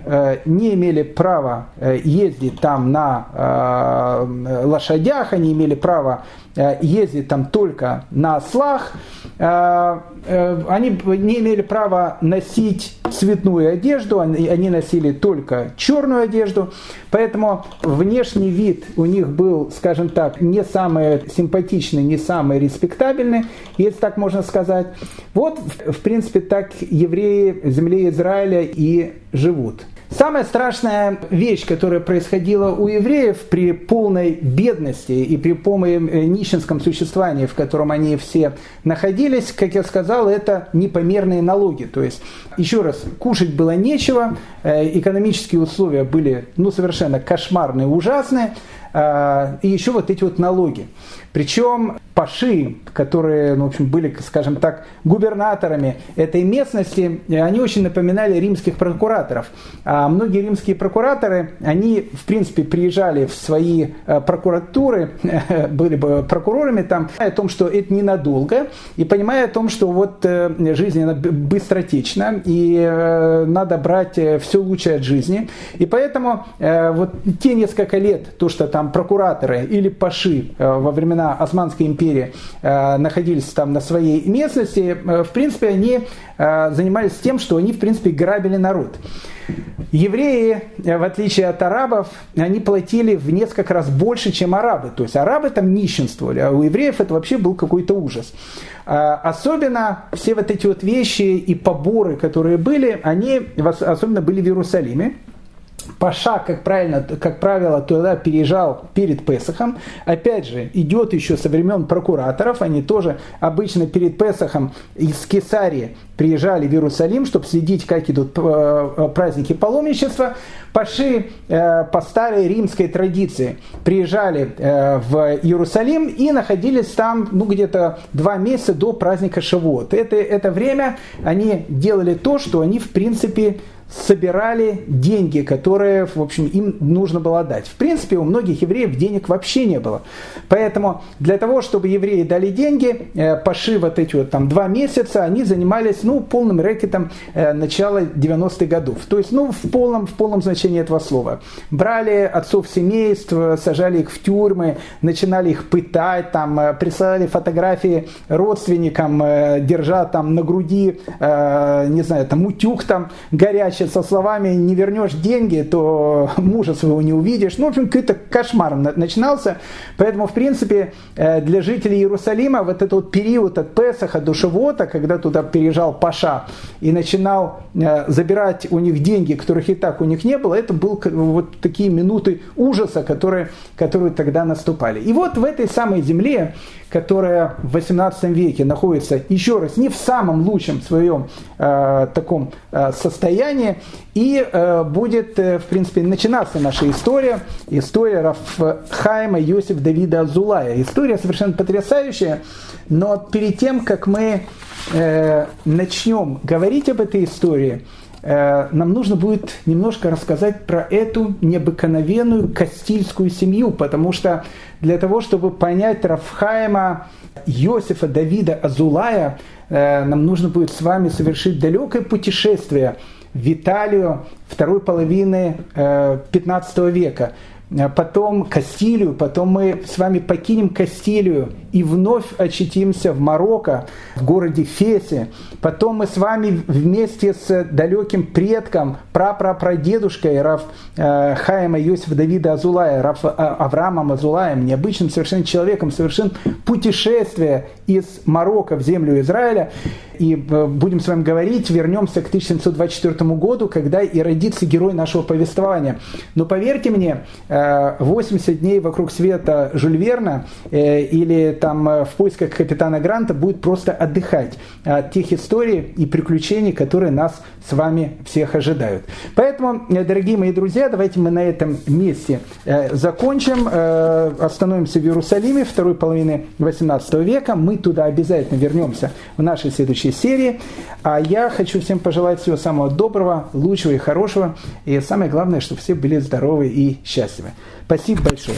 не имели права ездить там на лошадях, они имели право Э, ездить там только на ослах, э, э, они не имели права носить цветную одежду, они носили только черную одежду, поэтому внешний вид у них был, скажем так, не самый симпатичный, не самый респектабельный, если так можно сказать. Вот, в принципе, так евреи земле Израиля и живут. Самая страшная вещь, которая происходила у евреев при полной бедности и при полном э, нищенском существовании, в котором они все находились, как я сказал, это непомерные налоги. То есть, еще раз, кушать было нечего, э, экономические условия были ну, совершенно кошмарные, ужасные, и еще вот эти вот налоги. Причем паши, которые, ну, в общем, были, скажем так, губернаторами этой местности, они очень напоминали римских прокураторов. А многие римские прокураторы, они, в принципе, приезжали в свои э, прокуратуры, были бы прокурорами там, о том, что это ненадолго, и понимая о том, что вот э, жизнь она быстротечна, и э, надо брать все лучшее от жизни. И поэтому вот те несколько лет, то, что там там прокураторы или паши во времена Османской империи находились там на своей местности, в принципе, они занимались тем, что они, в принципе, грабили народ. Евреи, в отличие от арабов, они платили в несколько раз больше, чем арабы. То есть арабы там нищенствовали, а у евреев это вообще был какой-то ужас. Особенно все вот эти вот вещи и поборы, которые были, они особенно были в Иерусалиме. Паша, как, правильно, как правило, туда переезжал перед Песохом. Опять же, идет еще со времен прокураторов. Они тоже обычно перед Песохом из Кесарии приезжали в Иерусалим, чтобы следить, как идут э, праздники паломничества. Паши э, по старой римской традиции приезжали э, в Иерусалим и находились там ну, где-то два месяца до праздника Шавуот. Это, это время они делали то, что они в принципе собирали деньги, которые, в общем, им нужно было дать. В принципе, у многих евреев денег вообще не было. Поэтому для того, чтобы евреи дали деньги, э, паши вот эти вот там два месяца, они занимались, ну, полным рэкетом э, начала 90-х годов. То есть, ну, в полном, в полном значении этого слова. Брали отцов семейств, сажали их в тюрьмы, начинали их пытать, там, э, присылали фотографии родственникам, держа там на груди, не знаю, там утюг там горячий, значит, со словами «не вернешь деньги, то мужа своего не увидишь». Ну, в общем, какой-то кошмар начинался. Поэтому, в принципе, э, для жителей Иерусалима вот этот вот период от Песаха до Шивота, когда туда переезжал Паша и начинал э, забирать у них деньги, которых и так у них не было, это был вот такие минуты ужаса, которые, которые тогда наступали. И вот в этой самой земле, которая в 18 веке находится, еще раз, не в самом лучшем своем э, таком э, состоянии, и э, будет, э, в принципе, начинаться наша история, история Рафхайма Йосиф Давида Азулая. История совершенно потрясающая, но перед тем, как мы э, начнем говорить об этой истории, Э, нам нужно будет немножко рассказать про эту необыкновенную Кастильскую семью, потому что для того, чтобы понять Рафхайма, Иосифа, Давида, Азулая, э, нам нужно будет с вами совершить далекое путешествие в Италию второй половины 15 э, века потом Кастилию, потом мы с вами покинем Кастилию и вновь очутимся в Марокко, в городе Фесе. Потом мы с вами вместе с далеким предком, прапрапрадедушкой Раф э, Хаима Иосифа Давида Азулая, Раф э, Авраамом Азулаем, необычным совершенно человеком, совершим путешествие из Марокко в землю Израиля. И э, будем с вами говорить, вернемся к 1724 году, когда и родится герой нашего повествования. Но поверьте мне, 80 дней вокруг света Жюль Верна или там э, в поисках капитана Гранта будет просто отдыхать от тех историй и приключений, которые нас с вами всех ожидают. Поэтому, э, дорогие мои друзья, давайте мы на этом месте э, закончим. Остановимся в Иерусалиме второй половины 18 века. Мы туда обязательно вернемся в нашей следующей серии. А я хочу всем пожелать всего самого доброго, лучшего и хорошего. И самое главное, чтобы все были здоровы и счастливы. Спасибо большое.